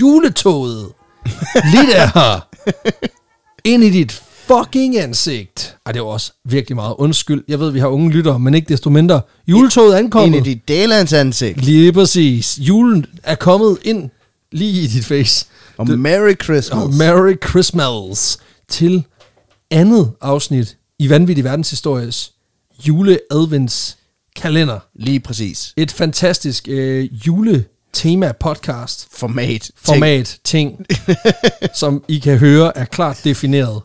Juletoget. Lige der. Ind i dit fucking ansigt. Ej, det var også virkelig meget. Undskyld. Jeg ved, vi har unge lyttere, men ikke desto mindre. Juletoget er ankommet. Ind i dit Dalands ansigt. Lige præcis. Julen er kommet ind lige i dit face. Og Merry Christmas. Og Merry Christmas til andet afsnit i Vanvittig Verdenshistories juleadvents kalender. Lige præcis. Et fantastisk øh, juletema podcast Format. format ting, som I kan høre er klart defineret.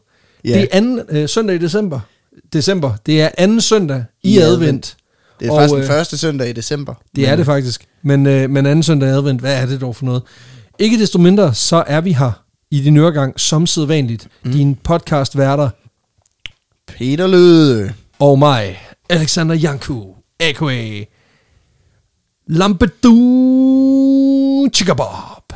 Ja. Det er anden øh, søndag i december. December. Det er anden søndag i, I advent. advent. Det er Og, faktisk den øh, første søndag i december. Det er det faktisk. Men, øh, men anden søndag i advent, hvad er det dog for noget? Ikke desto mindre, så er vi her i din øregang som sædvanligt. Mm. Din podcast værter Peter Løde. og mig, Alexander Janku, a.k.a. Lampedu Chickabob.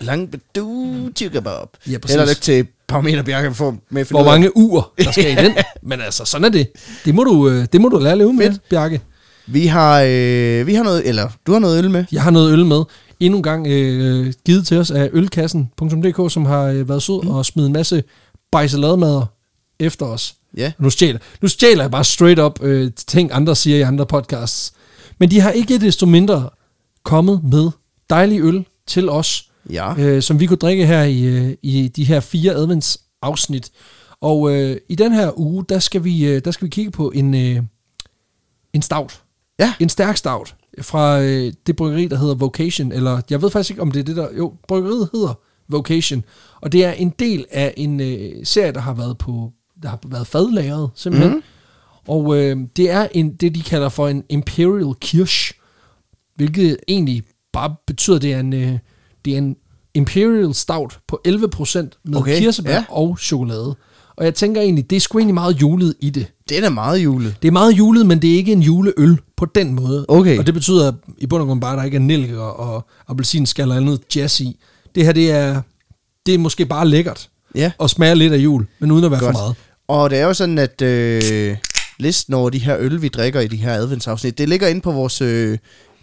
Lang bedu tjekkabob. Ja, præcis. Heller lykke til Parameter Bjarke for med Hvor mange uger, der skal i den. Men altså, sådan er det. Det må du, øh, det må du lære at leve med. Bjarke. Vi har, øh, vi har noget, eller du har noget øl med. Jeg har noget øl med. Endnu en gang øh, givet til os af ølkassen.dk, som har øh, været sød mm. og smidt en masse bajsalademader efter os. Ja. Nu stjæler, nu stjæler jeg bare straight up øh, ting, andre siger i andre podcasts. Men de har ikke desto mindre kommet med dejlig øl til os, Ja. øh, som vi kunne drikke her i, øh, i de her fire advents afsnit. Og øh, i den her uge, der skal vi, øh, der skal vi kigge på en, øh, en stout. Ja. En stærk stout fra øh, det bryggeri, der hedder Vocation, eller jeg ved faktisk ikke, om det er det der, jo, bryggeriet hedder Vocation, og det er en del af en øh, serie, der har været på, der har været fadlagret, simpelthen. Mm. Og øh, det er en, det, de kalder for en Imperial Kirsch, hvilket egentlig bare betyder, det er en, øh, det er en Imperial Stout på 11% med okay, kirsebær ja. ja. og chokolade. Og jeg tænker egentlig, det er sgu egentlig meget julet i det. Det er da meget julet. Det er meget julet, men det er ikke en juleøl på den måde. Okay. Og det betyder i bund og grund bare, at der ikke er nælker og appelsinskal og andet jazz i. Det her, det er, det er måske bare lækkert. Ja. Og smager lidt af jul, men uden at være Godt. for meget. Og det er jo sådan, at øh, listen over de her øl, vi drikker i de her adventsafsnit, det ligger inde på vores øh,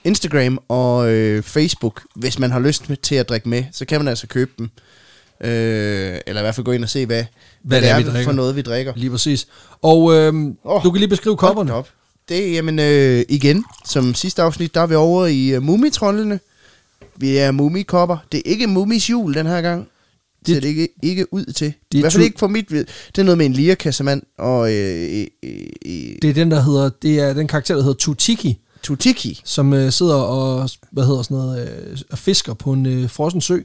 Instagram og øh, Facebook. Hvis man har lyst med- til at drikke med, så kan man altså købe dem. Øh, eller i hvert fald gå ind og se, hvad, hvad, det er, vi for noget, vi drikker. Lige præcis. Og øhm, oh, du kan lige beskrive kopperne. Op. Det er, jamen, øh, igen, som sidste afsnit, der er vi over i uh, Mumitrollene. Vi er mumikopper. Det er ikke Mumis jul den her gang. Det Det- ser det ikke, ikke ud til. er I hvert fald ikke for mit vid. Det er noget med en lirakassemand og øh, øh, øh, Det er den, der hedder, det er den karakter, der hedder Tutiki, Tutiki. som øh, sidder og, hvad hedder sådan noget, øh, og fisker på en øh, frossen sø.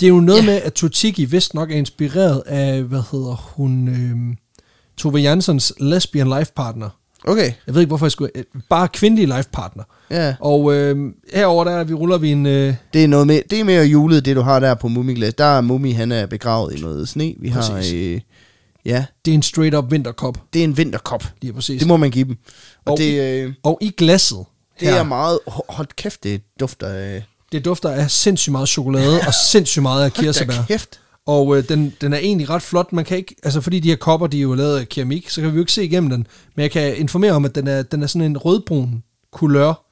Det er jo noget Ja. med, at Tutiki vist nok er inspireret af, hvad hedder hun, øh, Tove Janssons lesbian life partner. Okay, Jeg ved ikke, hvorfor jeg skulle... øh, Bare kvindelig life partner. ja. Og øh, herover der vi ruller vi en... Øh, Det er, noget med, det er mere julet, det du har der på Mumiglas. Der er Mumi, han er begravet i noget sne. Vi har, Præcis. øh, ja, det er en straight up vinterkop. det er en vinterkop. Lige præcis. Det må man give dem. Og, Og det, øh, Og i glasset det her, er meget... Hold kæft, det dufter af... det dufter af sindssygt meget chokolade og sindssygt meget af kirsebær. Hold kæft. Og øh, den, den er egentlig ret flot. Man kan ikke, altså fordi de her kopper, de er jo lavet af keramik, så kan vi jo ikke se igennem den. Men jeg kan informere om, at den er, den er sådan en rødbrun kulør,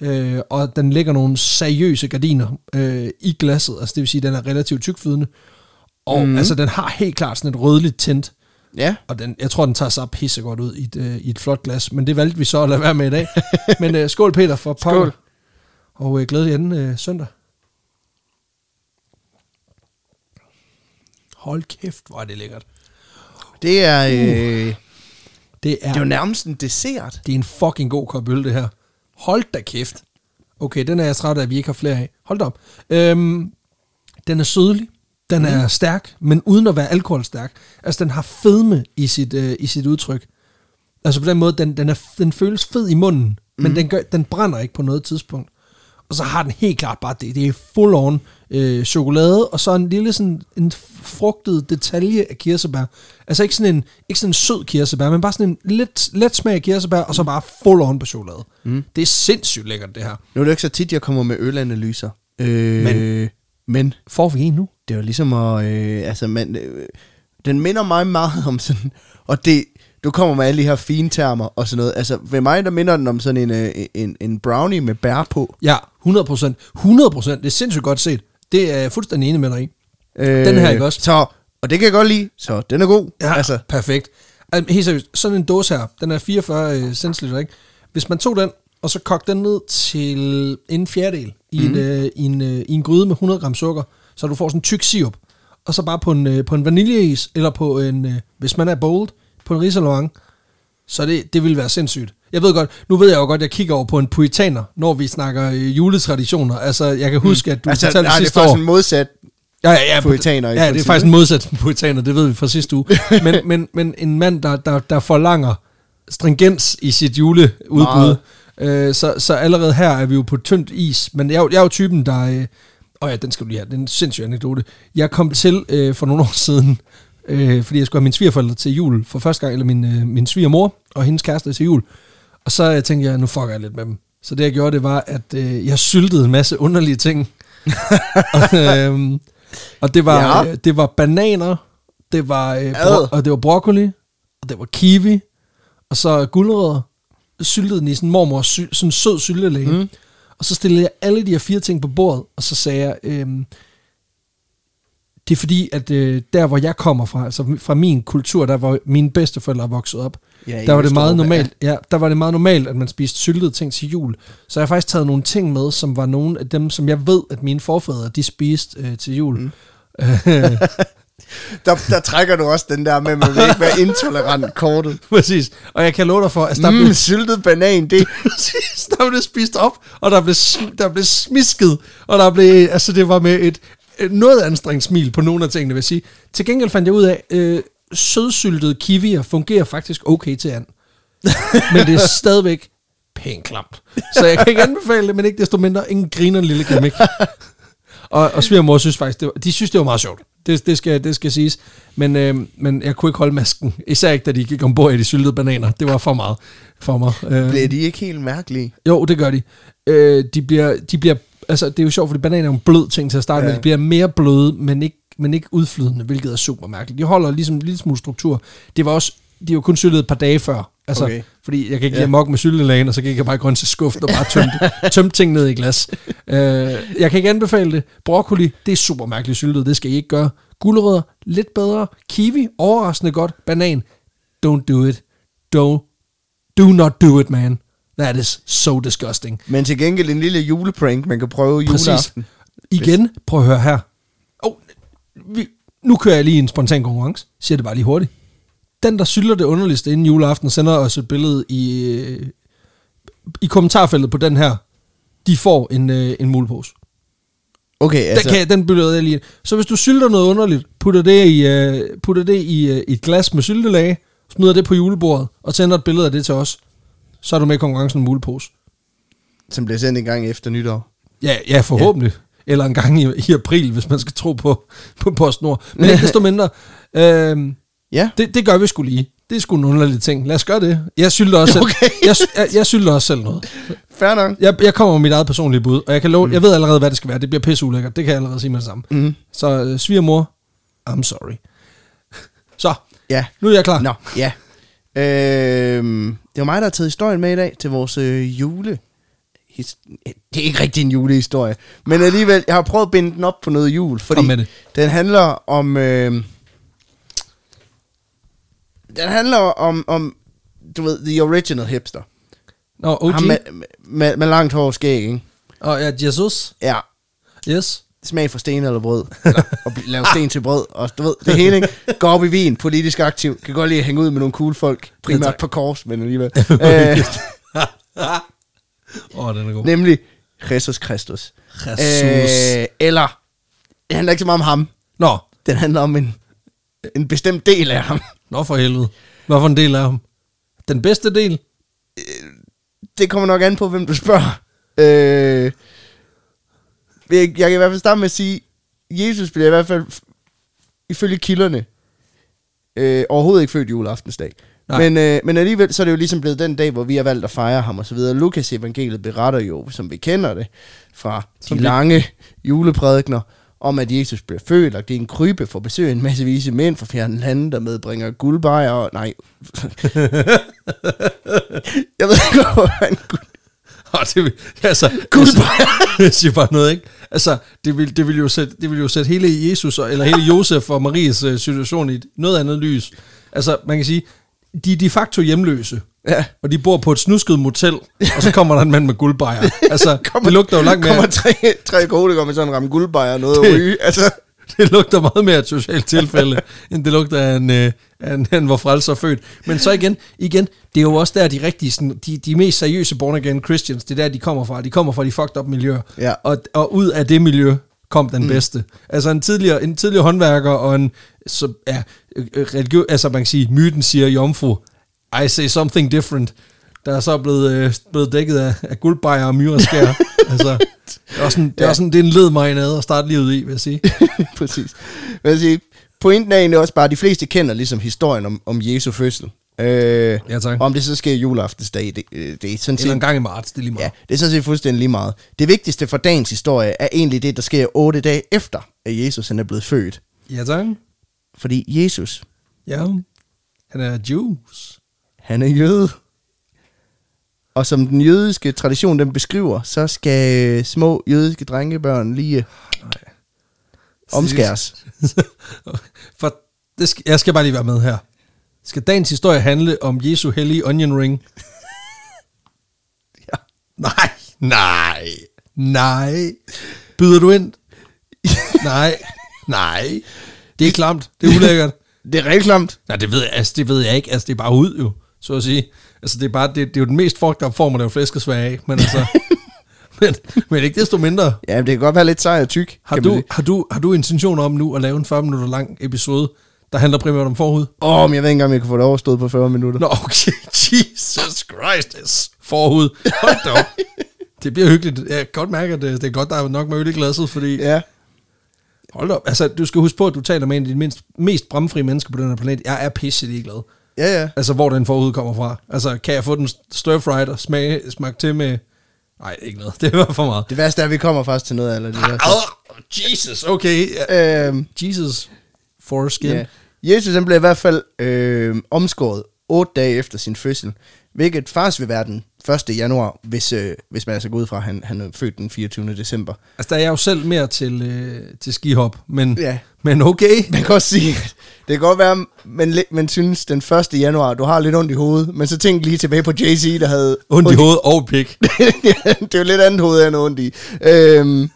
øh, og den lægger nogle seriøse gardiner øh, i glasset. Altså det vil sige, at den er relativt tykflydende. Og mm. altså den har helt klart sådan et rødligt tint. Ja, Og den, jeg tror, den tager sig pissegodt ud i et, øh, i et flot glas. Men det valgte vi så at lade være med i dag. men øh, skål Peter for pokker. Skål. Og øh, glædelig anden øh, søndag. Hold kæft, hvor er det lækkert. det er... Øh, Det er, det er jo nærmest en dessert. det er en fucking god kop øl, det her. Hold da kæft. Okay, den er jeg træt af, at vi ikke har flere af. Hold da op. Øhm, den er sødlig. Den mm. er stærk, men uden at være alkoholstærk. Altså, den har fedme i sit, øh, i sit udtryk. Altså på den måde, den, den, er, den føles fed i munden, men Mhm. den, gør, den brænder ikke på noget tidspunkt. Og så har den helt klart bare det. Det er full on øh, chokolade, og så en lille sådan en frugtet detalje af kirsebær. Altså ikke sådan en, ikke sådan en sød kirsebær, men bare sådan en let, let smag af kirsebær, og så bare full on på chokolade. Mm. Det er sindssygt lækkert, det her. Nu er det ikke så tit, jeg kommer med ølanalyser. Øh, men. men Får vi en nu? Det var ligesom at, øh, altså man, øh, den minder mig meget om sådan, og det, du kommer med alle de her fine termer og sådan noget, altså ved mig, der minder den om sådan en, øh, en, en brownie med bær på. Ja, 100 procent. 100 procent. Det er sindssygt godt set. Det er jeg fuldstændig enig med dig i. Øh, Den her, ikke også? Så, og det kan jeg godt lide, så den er god. Ja, Altså, altså. perfekt. Altså, helt seriøst, sådan en dåse her, den er 44 øh, centiliter, ikke? Hvis man tog den, og så kogte den ned til en fjerdedel i, mm. en, øh, i, en, øh, i en gryde med 100 gram sukker, så du får sådan en tyk sirup, og så bare på en, øh, på en vaniljeis, eller på en, øh, hvis man er bold, på en risalamande, så det, det vil være sindssygt. Jeg ved godt, nu ved jeg jo godt, at jeg kigger over på en puritaner, når vi snakker øh, juletraditioner. Altså, jeg kan huske, at du altså fortalte nej, det er sidste faktisk år... en modsat. Ja, ja, ja, Puritaner Ja, det er faktisk en modsat puritaner, det ved vi fra sidste uge. men, men, men en mand, der, der, der forlanger stringens i sit juleudbud. Meget. Øh, så, så allerede her er vi jo på tyndt is. Men jeg, jeg er jo typen, der... Åh ja, den skal du lige have. Det er en sindssyg anekdote. Jeg kom til øh, for nogle år siden, øh, fordi jeg skulle have mine svigerforældre til jul for første gang, eller min, øh, min svigermor og hendes kæreste til jul. Og så øh, tænkte jeg, nu fucker jeg lidt med dem. Så det jeg gjorde, det var, at øh, jeg syltede en masse underlige ting. og, øh, og det var, Ja. øh, det var bananer, det var, øh, bro- og det var broccoli, og det var kiwi, og så gulerødder. Syltede den i sådan mormors sy- sådan sød syltelæge. Mm. Og så stillede jeg alle de her fire ting på bordet, og så sagde jeg, øhm, det er fordi, at øh, der hvor jeg kommer fra, altså fra min kultur, der hvor mine bedsteforældre vokset op, Ja, der var det meget normalt, ja, der var det meget normalt, at man spiste syltede ting til jul. Så jeg har faktisk taget nogle ting med, som var nogle af dem, som jeg ved, at mine forfædre, de spiste øh, til jul. Mm. Der, der trækker du også den der med, at man vil ikke være intolerant kortet. Præcis. Og jeg kan love dig for, at der Mm, blev syltet banan, det Præcis, der blev spist op, og der blev, der blev smisket, og der blev, altså det var med et, et noget anstrengt smil på nogle af tingene, vil jeg sige. Til gengæld fandt jeg ud af, øh, sødsyltede kiwier fungerer faktisk okay til and. men det er stadigvæk pænt klamt. Så jeg kan ikke anbefale det, men ikke desto mindre en griner lille gimmick. Og, og svigermor synes faktisk, det var, de synes, det var meget sjovt. Det, det, skal, det skal siges. Men, øh, men jeg kunne ikke holde masken. Især ikke, da de gik ombord i de syltede bananer. Det var for meget for mig. Øh, bliver de ikke helt mærkelige. jo, det gør de. Øh, de, bliver, de bliver, altså det er jo sjovt, fordi bananer er en blød ting til at starte ja. med. De bliver mere bløde, men ikke, men ikke udflydende, hvilket er super mærkeligt. De holder ligesom en lille smule struktur. Det var også, de var kun syltet et par dage før. Altså, Okay. fordi jeg kan ikke ja. mok med syltelagen, og så gik jeg bare grønt til skuffen og bare tømte, tømte ting ned i glas. Øh, jeg kan ikke anbefale det. Broccoli, det er super mærkeligt syltet, det skal I ikke gøre. Gulerødder, lidt bedre. Kiwi, overraskende godt. Banan, don't do it. Don't, do not do it, man. That is so disgusting. Men til gengæld en lille juleprank, man kan prøve Præcis. juleaften. Igen, prøv at høre her. Oh, vi, nu kører jeg lige en spontan konkurrence. Siger det bare lige hurtigt. Den, der sylter det underligste inden juleaften, sender os et billede i, øh, i kommentarfeltet på den her. De får en, øh, en mulepose. Okay, Altså, den, kan, den billede jeg lige. Så hvis du sylter noget underligt, putter det i, øh, putter det i, i et glas med syltelag, smider det på julebordet, og sender et billede af det til os, så er du med i konkurrencen om mulepose. som bliver sendt en gang efter nytår. Ja, ja forhåbentlig. Ja. Eller en gang i, i april, hvis man skal tro på, på PostNord. Men ikke desto mindre. Øh, Ja, det, det gør vi skulle lige. Det er sgu en underlig ting. Lad os gøre det. Jeg sylter også selv, Okay. jeg, jeg, jeg sylter også selv noget. fair nok. Jeg, jeg kommer med mit eget personlige bud, og jeg kan love, mm. jeg ved allerede, hvad det skal være. Det bliver pisse ulækkert. Det kan jeg allerede sige med det samme. Mm. Så øh, svigermor, I'm sorry. Så, Ja, nu er jeg klar. nå, ja. Øhm, det var mig, der har taget historien med i dag til vores øh, jule... his- Det er ikke rigtig en julehistorie, men alligevel, jeg har prøvet at binde den op på noget jul, fordi den handler om... Øh, den handler om, om, du ved, the original hipster. Nå, OG. Ham med, med, med langt hår og skæg, ikke? Og ja, Jesus. Ja, Yes. smag for sten eller brød. Eller, og lave sten til brød. Og du ved, det hele, ikke? Går op i vin, politisk aktiv. Kan godt lide at hænge ud med nogle cool folk. Primært tak. på kors, men alligevel. Åh, oh, den er god. nemlig Jesus Kristus. Jesus. Øh, eller, det handler ikke så meget om ham. Nå, Den handler om en, en bestemt del af ham. Nå for helvede. Hvad for en del af ham? Den bedste del? Det kommer nok an på, hvem du spørger. Øh, jeg, jeg kan i hvert fald starte med at sige, Jesus bliver i hvert fald, ifølge kilderne, øh, overhovedet ikke født juleaftensdag. Nej. Men, øh, men alligevel så er det jo ligesom blevet den dag, hvor vi har valgt at fejre ham og så videre. Lukas evangeliet beretter jo, som vi kender det, fra de lange juleprædikner, om at Jesus bliver født, og det er en krybe for besøg en masse vise mænd fra fjerne lande, der medbringer guldbejer og... Nej. jeg ved ikke, hvor han Og det, vil- altså, Guldbejer. jeg siger bare noget, ikke? Altså, det vil, det vil, jo, sætte, det vil jo sætte hele Jesus, eller hele Josef og Maries øh, situation i et noget andet lys. Altså, man kan sige, de er de facto hjemløse, Ja. og de bor på et snusket motel, og så kommer der en mand med guldbejer. Altså, det lugter jo langt mere, kommer tre, tre kolikere med sådan en ramme guldbejer og noget at ryge. Altså, det lugter meget mere af et socialt tilfælde, end det lugter af en, øh, af en, en hvor frelser er født. Men så igen, igen, det er jo også der, de rigtige, sådan, de, de mest seriøse born again Christians, det er der, de kommer fra. De kommer fra de fucked up miljøer. Ja. Og, og ud af det miljø kom den mm. bedste. Altså en tidligere, en tidligere håndværker og en, så, ja, religiø, altså man kan sige, myten siger jomfru, I say something different, der er så blevet, øh, blevet dækket af, af guldbejer og myreskær. altså, det er også en, det er, Ja. også en, det er en led marinade at starte livet i, vil jeg sige. Præcis. Men jeg sige, pointen er egentlig også bare, at de fleste kender ligesom historien om, om Jesu fødsel. Øh, Ja, tak. om det så sker juleaftensdag, det, øh, det er sådan Eller en set, gang i marts, det er lige meget. ja, det er sådan set fuldstændig lige meget. Det vigtigste for dagens historie er egentlig det, der sker otte dage efter, at Jesus han er blevet født. Ja, tak. Fordi Jesus, Ja, han er juice. han er jøde. Og som den jødiske tradition den beskriver, så skal øh, små jødiske drengebørn lige Nej. omskæres. For det skal, jeg skal bare lige være med her. Skal dagens historie handle om Jesu hellige onion ring? Ja. Nej, nej, nej. Byder du ind? nej, nej. Det er klamt. Det er ulækkert. Det er rigtig klamt. Nej, det ved jeg, altså, det ved jeg ikke. Altså, det er bare ud jo, så at sige. Altså, det er, bare, det, det er jo den mest fucked up form at lave flæskesvær af, men altså... men, men ikke desto mindre. Ja, det kan godt være lidt sej og tyk. Har du, har, du, har du intention om nu at lave en 40 minutter lang episode, der handler primært om forhud? Åh, oh, men jeg ved ikke engang, om jeg kan få det overstået på 40 minutter. Nå, okay. Jesus Christ, forhud. Hold da op. Det bliver hyggeligt. Jeg kan godt mærke, at det, det er godt, der er nok med øl i glasset, fordi... Ja. Hold op. Altså, du skal huske på, at du taler med en af de mindst, mest bramfrie mennesker på den her planet. Jeg er pisse ligeglad. Ja, ja. Altså, hvor den forhud kommer fra. Altså, kan jeg få den stir-fried og smage, smage til med... Nej, ikke noget. Det var for meget. Det værste er, at vi kommer faktisk til noget af det der. Oh, Jesus, okay. Øhm, Jesus foreskin. ja. Jesus han blev i hvert fald øh, omskåret otte dage efter sin fødsel, hvilket faktisk vil være den 1. januar, hvis, øh, hvis man altså går ud fra, at han, han er født den 24. december. Altså, der er jeg jo selv mere til, øh, til skihop, men, Ja. men okay. Man kan også sige, det kan godt være, man, li- man synes den 1. januar, du har lidt ondt i hovedet, men så tænk lige tilbage på Jay-Z, der havde Ondt i hovedet og pik. ja, det er jo lidt andet hoved, har ondt i. Øhm,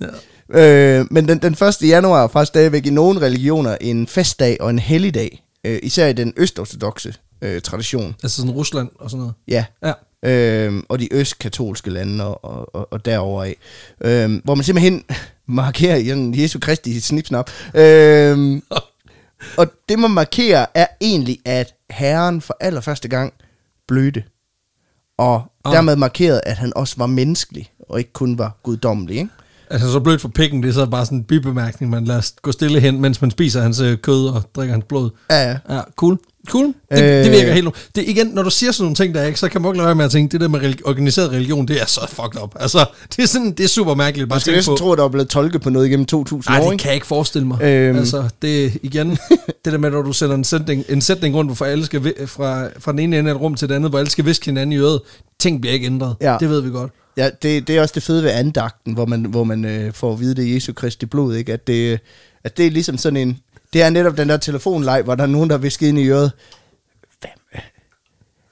Ja. Øh, men den, den 1. januar er faktisk stadigvæk i nogle religioner en festdag og en helligdag. Øh, især i den østortodoxe øh, tradition. Altså sådan Rusland og sådan noget. Ja. Ja. Øhm, og de østkatolske lande og, og, og, derover af. Øhm, hvor man simpelthen markerer i Jesu Kristi snipsnap. Øhm, og det man markerer er egentlig, at Herren for allerførste gang blødte. Og Ah. dermed markerede, at han også var menneskelig, og ikke kun var guddommelig. Ikke? Altså så blødt for pikken, det er så bare sådan en bibemærkning, man lader gå stille hen, mens man spiser hans øh, kød og drikker hans blod. Ja, ja. Ja, cool. Cool. Det, øh, det virker helt... nu. Det, igen, når du siger sådan nogle ting der, ikke, så kan man ikke lade være med at tænke, det der med religi- organiseret religion, det er så fucked up. Altså, det er, sådan, det er super mærkeligt. Bare Man skal næsten tro, at der er blevet tolket på noget igennem 2.000 Nej, år. det ikke? kan jeg ikke forestille mig. Øhm. Altså, det igen, det der med, når du sender en sætning, en sætning rundt, hvor alle skal, fra, fra den ene ende af et rum til det andet, hvor alle skal viske hinanden i øret, ting bliver ikke ændret. Ja. Det ved vi godt. Ja, det, det er også det fede ved andagten, hvor man, hvor man øh, får at vide det Jesu Kristi blod, ikke? At det, at det er ligesom sådan en... Det er netop den der telefonleg, hvor der er nogen, der vil ind i øret. Hvem, øh,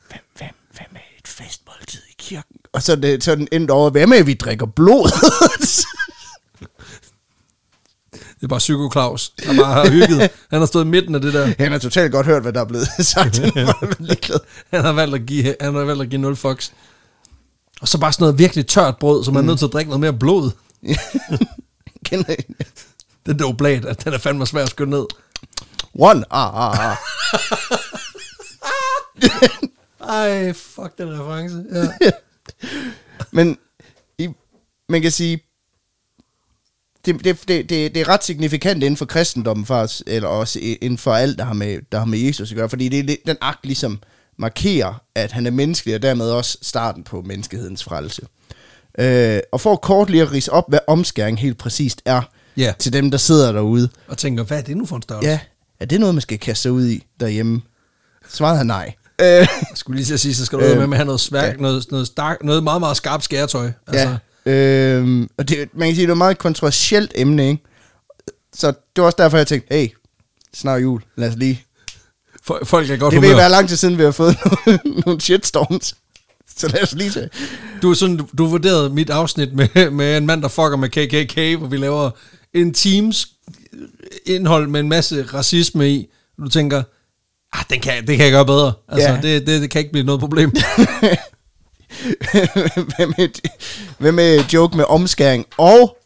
hvem, hvem, hvem er et festmåltid i kirken? Og så er det sådan endt over, hvem er vi drikker blod? Det er bare Psyko Claus, der bare har hygget. Han har stået i midten af det der. Han har totalt godt hørt, hvad der er blevet sagt. Han har valgt at give, han har valgt at give 0 fucks. Og så bare sådan noget virkelig tørt brød, så man er nødt til at drikke noget mere blod. Kender? Den der oblat, at den er fandme svær at skynde ned. One, ah, ah, ah. Ej, fuck den reference. Ja. Men i, man kan sige, det, det, det, det, det er ret signifikant inden for kristendommen faktisk, eller også inden for alt, der har med, der har med Jesus at gøre, fordi det, er lidt- den akt ligesom markerer, at han er menneskelig, og dermed også starten på menneskehedens frelse. Øh, og for kort lige at rise op, hvad omskæring helt præcist er, Ja. til dem, der sidder derude. Og tænker, hvad er det nu for en størrelse? Ja, er det noget, man skal kaste sig ud i derhjemme? Svaret er nej. Øh, Jeg skulle lige til at sige, så skal du Øh, øh, med med at have noget, sværk, ja. noget, noget, stark, noget meget, meget skarpt skæretøj. Altså, ja. Øh, og det, man kan sige, det er et meget kontroversielt emne, ikke? Så det var også derfor, jeg tænkte, hey, snart jul, lad os lige folk er godt Det vil humør. være lang tid siden, vi har fået nogle, nogle shitstorms. Så lad os lige se. Du, sådan, du, du vurderede mit afsnit med, med en mand, der fucker med KKK, hvor vi laver en teams indhold med en masse racisme i. Du tænker, ah, den kan, det kan jeg gøre bedre. Altså, ja. det, det, det kan ikke blive noget problem. hvad, med, hvad med joke med omskæring og...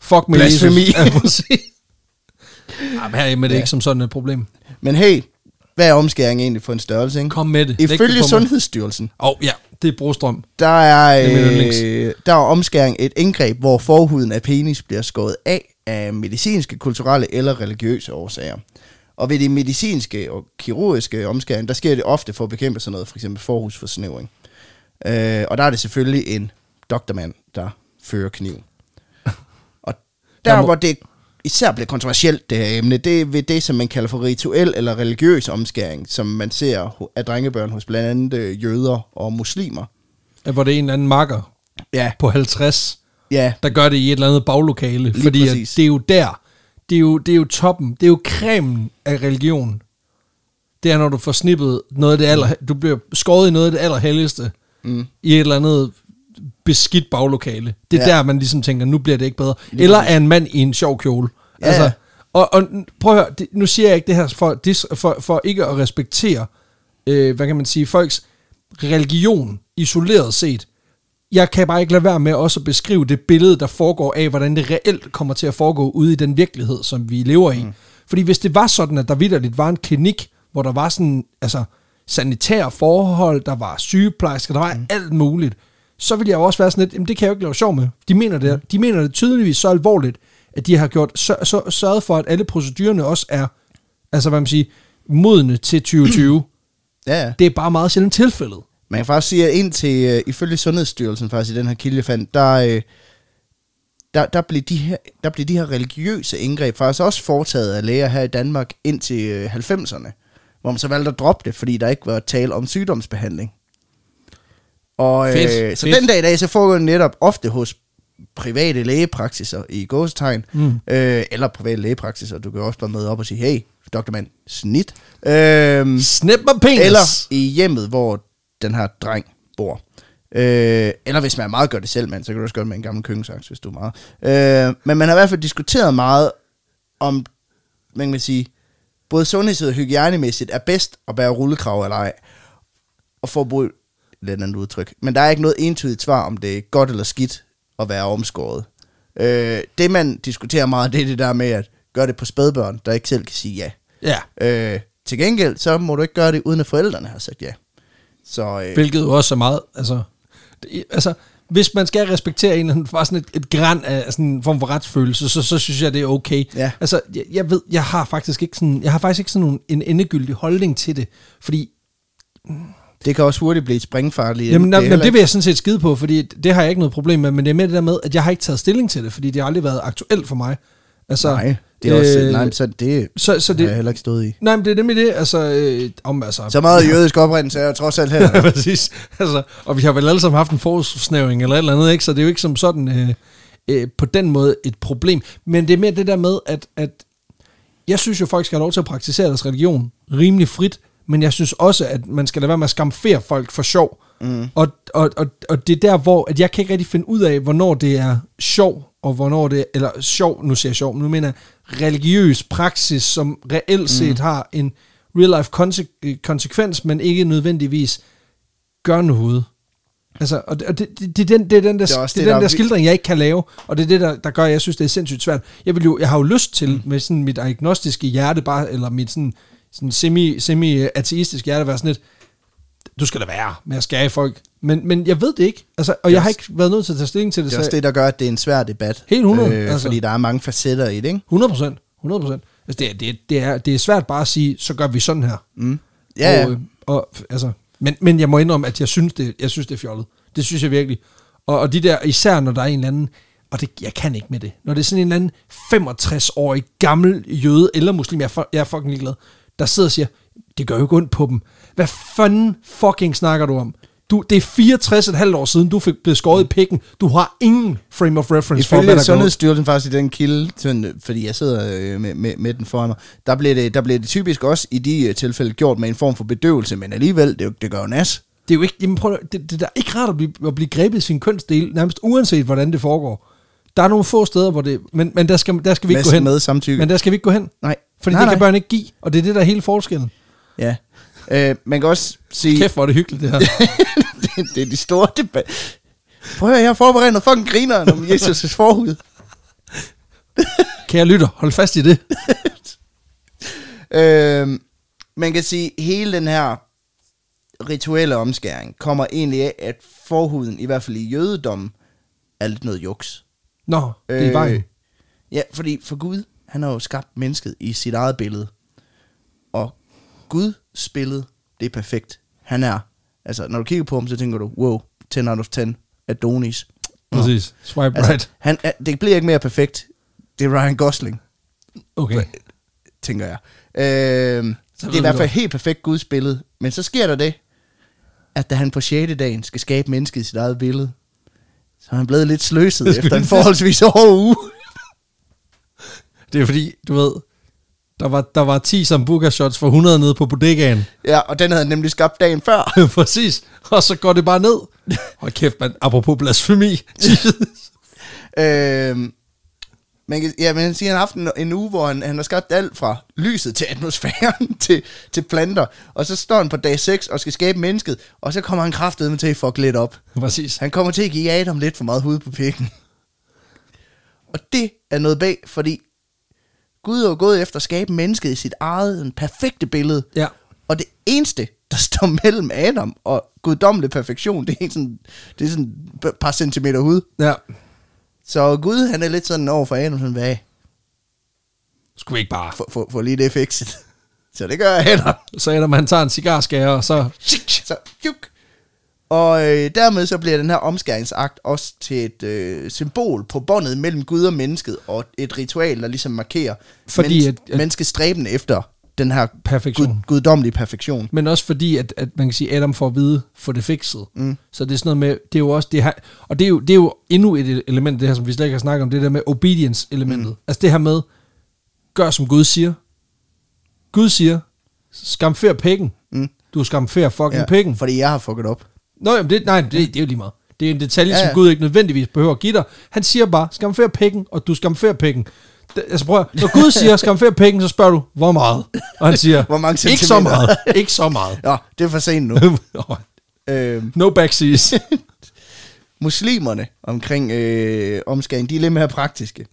Fuck med Blasfemi. Jesus. Ja, men her er det Ja. ikke som sådan et problem. Men hey, hvad er omskæring egentlig for en størrelse, ikke? Kom med det. Ifølge. Sundhedsstyrelsen, Åh, oh, ja, det er brostrøm. der er, Det øh, der er omskæring et indgreb, hvor forhuden af penis bliver skåret af af medicinske, kulturelle eller religiøse årsager. Og ved de medicinske og kirurgiske omskæring, der sker det ofte for at bekæmpe sådan noget, for eksempel forhusforsnævring. Øh, og der er det selvfølgelig en doktormand, der fører kniv. Og der, Der må- hvor det især bliver kontroversielt, det her emne, det er ved det, som man kalder for rituel eller religiøs omskæring, som man ser af drengebørn hos blandt andet øh, jøder og muslimer. Ja, Hvor det er en eller anden makker Ja, på 50, ja, der gør det i et eller andet baglokale. Lige fordi at det er jo der, det er jo, det er jo toppen, det er jo cremen af religion. Det er, når du får snippet noget af det aller, du bliver skåret i noget af det allerhelligste, Mm. i et eller andet beskidt baglokale. Det er Ja. der, man ligesom tænker, nu bliver det ikke bedre. Eller er en mand i en sjov kjole. Ja, Altså, og, og prøv at høre, det, nu siger jeg ikke det her for, for, for ikke at respektere, øh, hvad kan man sige, folks religion isoleret set. Jeg kan bare ikke lade være med også at beskrive det billede, der foregår af, hvordan det reelt kommer til at foregå ude i den virkelighed, som vi lever i. Mm. Fordi hvis det var sådan, at der vidderligt var en klinik, hvor der var sådan, altså, sanitære forhold, der var sygeplejersker, der var mm. alt muligt, så ville jeg jo også være sådan lidt, jamen det kan jeg jo ikke lave sjov med. De mener det, de mener det tydeligvis så alvorligt, at de har gjort så, så, sørget for, at alle procedurerne også er, altså hvad man siger, modne til 2020. ja, ja. det er bare meget sjældent tilfældet. Man kan faktisk sige, at indtil, uh, ifølge Sundhedsstyrelsen faktisk i den her kilde, fandt, der, uh, der, der, blev de her, der blev de her religiøse indgreb faktisk også foretaget af læger her i Danmark indtil uh, 90'erne, hvor man så valgte at droppe det, fordi der ikke var tale om sygdomsbehandling. Og Fedt, øh, så fedt. den dag i dag, så foregår det netop ofte hos private lægepraksiser i gåstegn, Mm. øh, eller private lægepraksiser. Du kan også bare møde op og sige, hey, doktormand, snit. Øh, Snip mig penis! eller i hjemmet, hvor den her dreng bor. Øh, eller hvis man er meget gør det selv, mand, så kan du også gøre det med en gammel køkkensaks, hvis du er meget. Øh, men man har i hvert fald diskuteret meget om, man kan sige, både sundheds- og hygiejnemæssigt er bedst at bære rullekrav eller ej. Og for at bruge lidt andet udtryk. Men der er ikke noget entydigt svar, om det er godt eller skidt at være omskåret. Øh, det man diskuterer meget, det er det der med at gøre det på spædbørn, der ikke selv kan sige ja. Ja, Øh, til gengæld, så må du ikke gøre det, uden at forældrene har sagt ja. Så øh, hvilket jo også er meget, altså, det, altså, hvis man skal respektere en eller anden, bare sådan et, et græn af sådan en form for retsfølelse, så, så synes jeg, det er okay. Ja. Altså, jeg, jeg ved, jeg har faktisk ikke sådan, jeg har faktisk ikke sådan en endegyldig holdning til det, fordi det kan også hurtigt blive springfarligt. Jamen, det, er jamen, det vil jeg sådan set skide på, fordi det har jeg ikke noget problem med, men det er med det der med, at jeg har ikke taget stilling til det, fordi det har aldrig været aktuelt for mig. Altså, Nej, det er også, øh, nej, men så det, så, så det har jeg det, heller ikke stået i. nej, men det er nemlig det, altså, øh, om, altså, Så meget jødisk oprindelse er jeg trods alt heller. Ja, præcis. Altså, og vi har vel alle sammen haft en forårsnævring eller et eller andet, ikke? så det er jo ikke som sådan øh, øh, på den måde et problem. Men det er mere det der med, at, at jeg synes jo, folk skal have lov til at praktisere deres religion rimelig frit, men jeg synes også, at man skal lade være med at skamfere folk for sjov. Mm. Og, og, og, og det er der, hvor at jeg kan ikke rigtig finde ud af, hvornår det er sjov, og hvornår det eller sjov, nu siger jeg sjov, men nu mener jeg religiøs praksis, som reelt set mm. har en real life konse- øh, konsekvens, men ikke nødvendigvis gør noget. Altså, og det, og det, det, det, er den, det er den der, Det er det, det, den der der er vi- skildring, jeg ikke kan lave, og det er det, der, der gør, at jeg synes, det er sindssygt svært. Jeg, vil jo, jeg har jo lyst til, mm. med sådan mit agnostiske hjerte, bare, eller mit sådan, sådan semi, semi-ateistisk hjerte, være sådan lidt, du skal da være med at skære i folk. Men, men jeg ved det ikke. Altså, og jeg har ikke været nødt til at tage stilling til det. Det er også så det, der gør, at det er en svær debat. Helt 100, Øh, altså. Fordi der er mange facetter i det, ikke? 100 procent. 100 procent. Altså, det, er, det, er, det, er, det er svært bare at sige, så gør vi sådan her. Mm. Ja, og, og, altså, men, men jeg må indrømme, at jeg synes, det, jeg synes, det er fjollet. Det synes jeg virkelig. Og, og de der, især når der er en eller anden, og det, jeg kan ikke med det, når det er sådan en eller anden 65-årig gammel jøde eller muslim, jeg er, jeg er fucking ligeglad, der sidder og siger, det gør jo ikke ondt på dem. Hvad fanden fucking snakker du om? Du, det er 64,5 år siden, du fik blevet skåret i pikken. Du har ingen frame of reference for, hvad Ifølge der. Sundhedsstyrelsen faktisk i den kilde, sådan, fordi jeg sidder øh, med, med, med den foran mig, der bliver, det, der bliver det typisk også i de øh, tilfælde gjort med en form for bedøvelse, men alligevel, det, det gør jo nas. Det er jo ikke, jamen prøv, det, det er ikke rart at blive, at blive grebet i sin kønsdel, nærmest uanset hvordan det foregår. Der er nogle få steder, hvor det... Men, men der, skal, der skal vi ikke Med, gå hen. med samtykke. Men der skal vi ikke gå hen. nej. Fordi nej, det nej. kan børn ikke give, og det er det, der er hele forskellen. Ja. Øh, man kan også sige, Kæft, hvor er det hyggeligt, det her. det, det er de store debat. Prøv at høre, jeg har forberedt noget fucking griner om Jesus' forhud. Kære lytter, hold fast i det. Øh, man kan sige, hele den her rituelle omskæring kommer egentlig af, at forhuden, i hvert fald i jødedommen, er lidt noget juks. Nå, det er i vejen. Ja, fordi for Gud, han har jo skabt mennesket i sit eget billede. Og Gud spillet, det er perfekt. Han er, altså når du kigger på ham, så tænker du, wow, 10 out of 10, Adonis. Nå. Præcis. Swipe Altså, right. han, er- det bliver ikke mere perfekt. Det er Ryan Gosling, Okay. tænker jeg. Øh, det er i hvert fald helt perfekt Guds billede. Men så sker der det, at da han på 6. dagen skal skabe mennesket i sit eget billede, så er han blevet lidt sløset efter en forholdsvis hård uge. Det er fordi, du ved, der var, der var 10 sambuca shots for 100 nede på bodegaen. Ja, og den havde han nemlig skabt dagen før. Præcis. Og så går det bare ned. Hold kæft, mand. Apropos blasfemi. øhm, man kan, ja, men han siger, han har haft en, en uge, hvor han, han har skabt alt fra lyset til atmosfæren til, til planter. Og så står han på dag 6 og skal skabe mennesket, og så kommer han kraftedeme til at fuck lidt op. Præcis. Han kommer til at give Adam lidt for meget hud på pikken. Og det er noget bag, fordi Gud er jo gået efter at skabe mennesket i sit eget en perfekte billede. Ja. Og det eneste, der står mellem Adam og guddommelig perfektion, det er sådan, det er sådan et par centimeter hud. Ja. Så Gud, han er lidt sådan over for Adam, sådan, hvad, Skulle vi ikke bare... få, få, få lige det fikset. Så det gør Adam. Så Adam, han tager en cigarskærer, og så... Så, juk. Og øh, dermed så bliver den her omskæringsakt også til et øh, symbol på båndet mellem Gud og mennesket, og et ritual, der ligesom markerer Fordi menneske- at- at- menneskets stræben efter den her Perfektion. Gud, guddommelige perfektion. Men også fordi, at, at man kan sige, Adam får at vide, få det fikset. Mm. Så det er sådan noget med, det er jo også det her, og det er jo, det er jo endnu et element det her, som vi slet ikke har snakket om, det der med obedience-elementet. Mm. Altså det her med, gør som Gud siger. Gud siger, skamfer pikken. Mm. Du skamfer fucking ja. pikken. fordi jeg har fucket op. Nå, jamen det, nej, det, det er jo lige meget. Det er en detalje, ja, Ja, som Gud ikke nødvendigvis behøver at give dig. Han siger bare, skamfer pikken, og du skamfer pikken. Det, altså prøv at, når Gud siger, skamfer pikken, så spørger du, hvor meget? Og han siger, Hvor mange ikke så centimeter?" meget. Ikke så meget. Ja, det er for sent nu. øh, no backseas. muslimerne omkring øh, omskæring, de er lidt mere praktiske.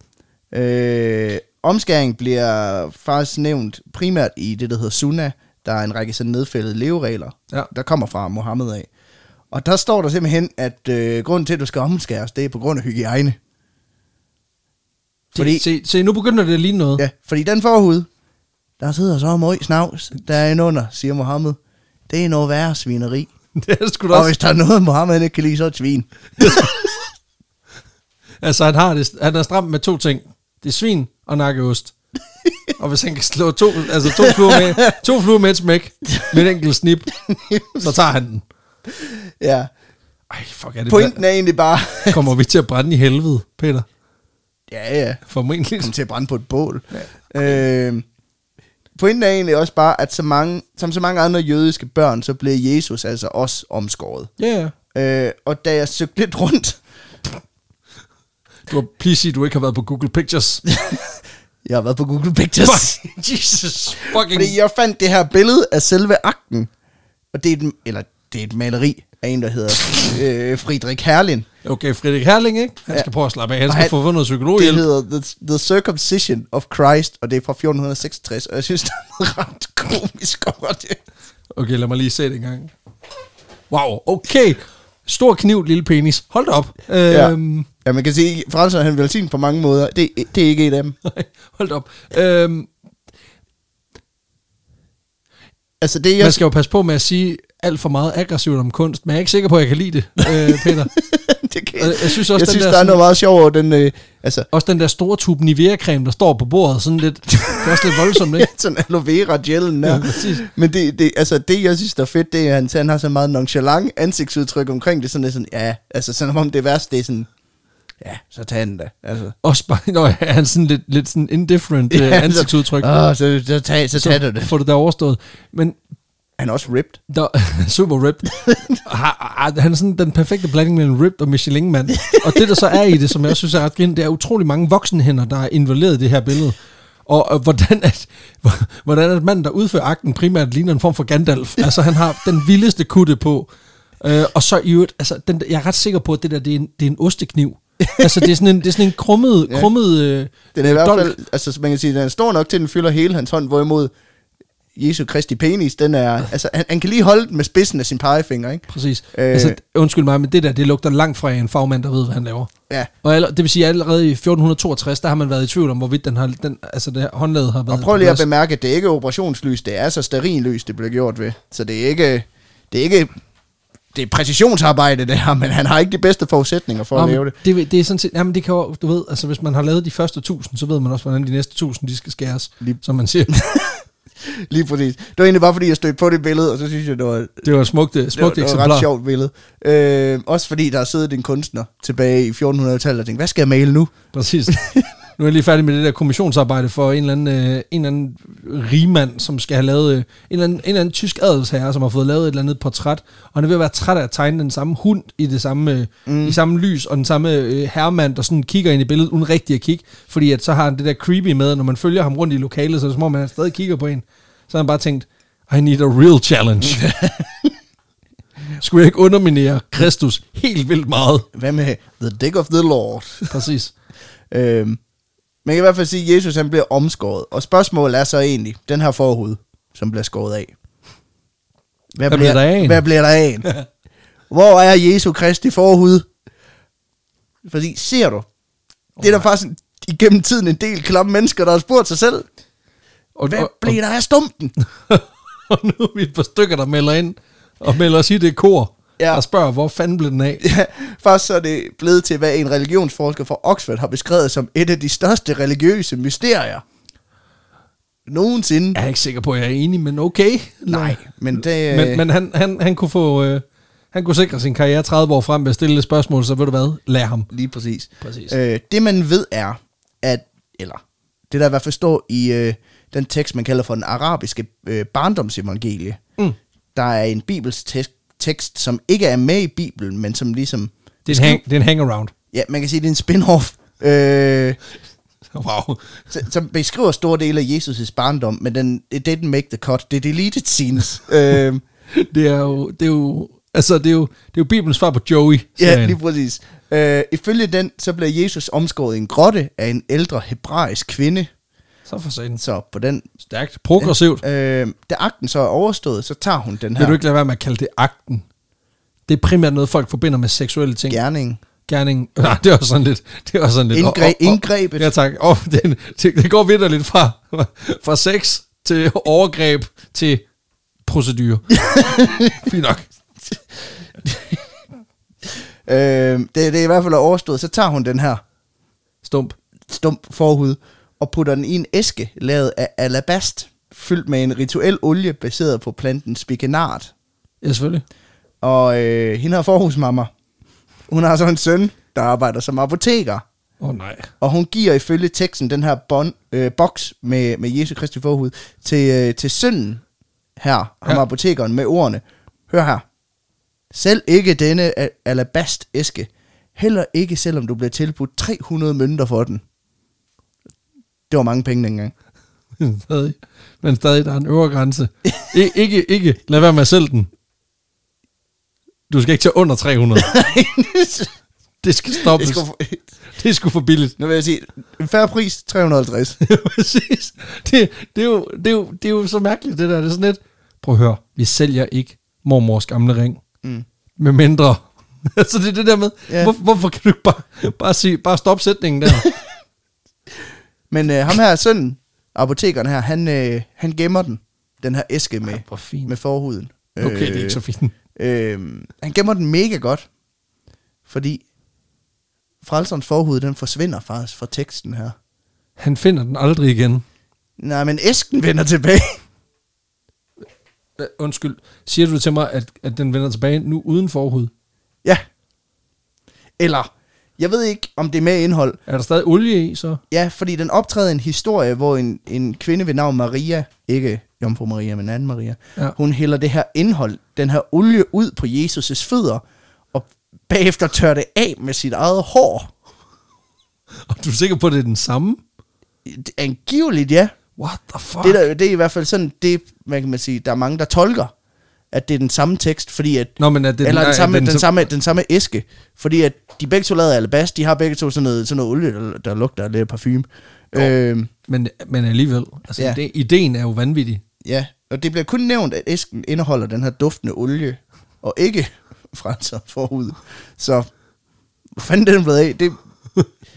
Øh, omskæring bliver faktisk nævnt primært i det, der hedder sunnah. Der er en række sådan nedfældede leveregler, Ja. der kommer fra Mohammed af. Og der står der simpelthen, at øh, grunden til, at du skal omskæres, det er på grund af hygiejne. Fordi, Fordi, se, se, nu begynder det at ligne noget. ja, fordi den forhud, der sidder så møg snavs, der er en under, siger Mohammed. Det er noget værre svineri. Det er sgu da Og også. hvis der er noget, Mohammed ikke kan lide, så er det svin. Altså, han har det, han er stram med to ting. Det er svin og nakkeost. og hvis han kan slå to, altså to fluer med, to fluer med et smæk, med et enkelt snip, så tager han den. Ja. Ej, fuck er det Pointen er egentlig bare... Kommer vi til at brænde i helvede, Peter? ja, ja. Formentlig. Kom til at brænde på et bål. Ja. Øh, pointen er egentlig også bare, at så mange, som så mange andre jødiske børn, så blev Jesus altså også omskåret. Ja, ja. Øh, og da jeg søgte lidt rundt, Du har please sige, du ikke har været på Google Pictures. jeg har været på Google Pictures, Jesus fucking... fordi jeg fandt det her billede af selve akten. Og det er et, eller det er et maleri af en, der hedder øh, Friedrich Herlin. Okay, Frederik Herling, ikke? Han Ja. skal prøve at slappe af. Han Og skal han- få fundet noget Det hedder The, The Circumcision of Christ, og det er fra 1466, og jeg synes, der er ret komisk over det. Okay, lad mig lige se det en gang. Wow, okay. Stor kniv, lille penis. Hold da op. Ja. Øhm, Ja, man kan sige, Frelser han velsignet på mange måder. Det, det er ikke et af dem. nej, hold da op. Øhm, Altså, det er man skal jo passe på med at sige alt for meget aggressivt om kunst, men jeg er ikke sikker på, at jeg kan lide det, øh, Peter. det kan, Og jeg synes også, jeg den synes der der er sådan- noget meget sjovt over den... Øh, altså, Også den der store tube Nivea-creme, der står på bordet, sådan lidt, det er også lidt voldsomt, ikke? sådan aloe vera gelen der. Ja, præcis. Men det, det, altså, det, jeg synes, der er fedt, det er, at han, han har så meget nonchalant ansigtsudtryk omkring det. Sådan, er sådan, ja, altså sådan om det værste, det er sådan, ja, så tag den da. Altså. Også bare, når han sådan lidt, lidt sådan indifferent ja, Ja, ansigtsudtryk. Åh, så, så, tag, så, tag du det. Få det der overstået. Men Han er også ripped. der, super ripped. Han er sådan den perfekte blanding mellem ripped og Michelin-mand. Og det, der så er i det, som jeg også synes er ret grint, det er utrolig mange voksenhænder, der er involveret i det her billede. Og, og hvordan, at, hvordan at manden, der udfører akten, primært ligner en form for Gandalf. Altså, han har den vildeste kutte på. Øh, og så i øvrigt, altså, den, jeg er ret sikker på, at det der, det er en, det er en ostekniv. altså, det er sådan en, det er sådan en krummet, Ja. krummet øh, Den er i hvert fald, altså man kan sige, den er stor nok til, at den fylder hele hans hånd, hvorimod Jesu Kristi penis, den er, altså han, han kan lige holde den med spidsen af sin pegefinger, ikke? Præcis. Øh. Altså, undskyld mig, men det der, det lugter langt fra en fagmand, der ved, hvad han laver. Ja. Og aller, det vil sige, at allerede i 1462, der har man været i tvivl om, hvorvidt den har, den, altså det her håndlaget har været Og prøv lige at bemærke, at det er ikke operationslys, det er så sterinlys, det bliver gjort ved. Så det er ikke, det er ikke, det er præcisionsarbejde det her, men han har ikke de bedste forudsætninger for Nå, at lave det. det. Det er sådan set, jamen det kan jo, du ved, altså hvis man har lavet de første tusind, så ved man også, hvordan de næste tusind, de skal skæres, Lige- som man siger. Lige præcis. Det var egentlig bare fordi, jeg stødte på det billede, og så synes jeg, det var, Det var et smukt, det var, smukt det var eksemplar. ret sjovt billede. Øh, også fordi der har siddet en kunstner tilbage i 1400-tallet og tænkt, hvad skal jeg male nu? Præcis. Nu er jeg lige færdig med det der kommissionsarbejde for en eller anden, øh, en eller anden rigmand, som skal have lavet øh, en, eller anden, en eller anden tysk adelsherre, som har fået lavet et eller andet portræt, og han er ved at være træt af at tegne den samme hund i det samme, øh, mm. i samme lys, og den samme øh, herremand, der sådan kigger ind i billedet, uden rigtig at kigge, fordi at så har han det der creepy med, når man følger ham rundt i lokalet, så er det som om, man stadig kigger på en. Så har han bare tænkt, I need a real challenge. Skulle jeg ikke underminere Kristus helt vildt meget? Hvad med The Dick of the Lord? Præcis. Øhm, man kan i hvert fald sige, at Jesus han bliver omskåret. Og spørgsmålet er så egentlig, den her forhud, som bliver skåret af. Hvad bliver der af? Hvad bliver der af en? Hvor er Jesu Kristi forhud? Fordi, ser du, det er der faktisk igennem tiden en del klamme mennesker, der har spurgt sig selv, Og, hvad og, blev der af stumpen? og nu er vi et par stykker, der melder ind, og melder os i det kor, Ja. og spørger, hvor fanden blev den af? Ja, Først så er det blevet til, hvad en religionsforsker fra Oxford har beskrevet som et af de største religiøse mysterier. Nogensinde. Jeg er ikke sikker på, at jeg er enig, men okay. Nej, men det... Men, men han, han, han, kunne få... Øh, han kunne sikre sin karriere 30 år frem ved at stille et spørgsmål, så ved du hvad, lær ham. Lige præcis. Præcis. Øh, det man ved er, at, eller det der i hvert fald står i øh, den tekst, man kalder for den arabiske øh, barndomsevangelie, Mm. der er en bibelsk tekst, som ikke er med i Bibelen, men som ligesom, Det er, en hang, det er en hangaround. ja, man kan sige, det er en spin-off, øh, Wow. som beskriver store dele af Jesus' barndom, men den, it didn't make the cut. Det er deleted scenes. øh, Det er jo... Det er jo Altså, det er jo, det er jo Bibelens svar på Joey. ja, lige præcis. Øh, ifølge den, så bliver Jesus omskåret i en grotte af en ældre hebraisk kvinde. Så for satan. Så på den Stærkt. Progressivt. Øh, da akten så er overstået, så tager hun den Vil her du ikke lade være med at kalde det akten? Det er primært noget, folk forbinder med seksuelle ting. gerning. Gerning. Nej, det er også sådan lidt... Det er også sådan lidt Indgre- indgrebet. Ja, tak. Oh, det, det, det går videre lidt fra, fra sex til overgreb til procedur. Fint nok. Øh, det, det er i hvert fald er overstået, så tager hun den her Stump. stump forhud og putter den i en æske lavet af alabast, fyldt med en rituel olie baseret på planten spikenard. Ja, selvfølgelig. Og øh, hende her forhusmamma, hun har så en søn, der arbejder som apoteker. Åh oh, nej. Og hun giver ifølge teksten den her bon, øh, boks med, med Jesu Kristi forhud til, øh, til sønnen her, ham Ja. apotekeren, med ordene. Hør her. Selv ikke denne a- alabast æske. Heller ikke selvom du bliver tilbudt 300 mønter for den. Det var mange penge dengang. Men stadig, men stadig, der er en øvre grænse. I, ikke, ikke, lad være med at sælge den. Du skal ikke tage under 300. Det skal stoppes. Det skulle, Det er sgu for billigt. nu vil jeg sige, en færre pris, 350. Præcis. Det, det, er jo, det, er jo, det er jo så mærkeligt, det der. Det er sådan lidt, prøv at høre, vi sælger ikke mormors gamle ring. Mm. Med mindre. så det er det der med, ja. hvor, hvorfor kan du ikke bare, bare, sige, bare stoppe sætningen der? Men øh, ham her, sønnen, apotekeren her, han, øh, han gemmer den, den her æske med, Ej, fint. med forhuden. Okay, det er ikke så fint. Øh, han gemmer den mega godt, fordi frelserens forhud, den forsvinder faktisk fra teksten her. Han finder den aldrig igen. Nej, men æsken vender tilbage. Øh, Undskyld, siger du til mig, at, at den vender tilbage nu uden forhud? ja. Eller, jeg ved ikke, om det er med indhold. Er der stadig olie i, så? Ja, fordi den optræder en historie, hvor en, en kvinde ved navn Maria, ikke Jomfru Maria, men anden Maria, Ja. hun hælder det her indhold, den her olie ud på Jesus' fødder, og bagefter tør det af med sit eget hår. Og du er sikker på, at det er den samme? Angiveligt, ja. What the fuck? Det, der, det er i hvert fald sådan, det, hvad kan man sige, der er mange, der tolker, at det er den samme tekst, fordi at, Nå, men er det eller den, er samme, den, så- samme, den samme æske, fordi at de begge to lavet af alabast, de har begge to sådan noget, sådan noget olie, der, der lugter lidt parfume. Øhm, Men, men alligevel, altså Ja. det, ideen er jo vanvittig. ja, og det bliver kun nævnt, at æsken indeholder den her duftende olie, og ikke franser forhud. Så, hvor fanden den blevet af? Det,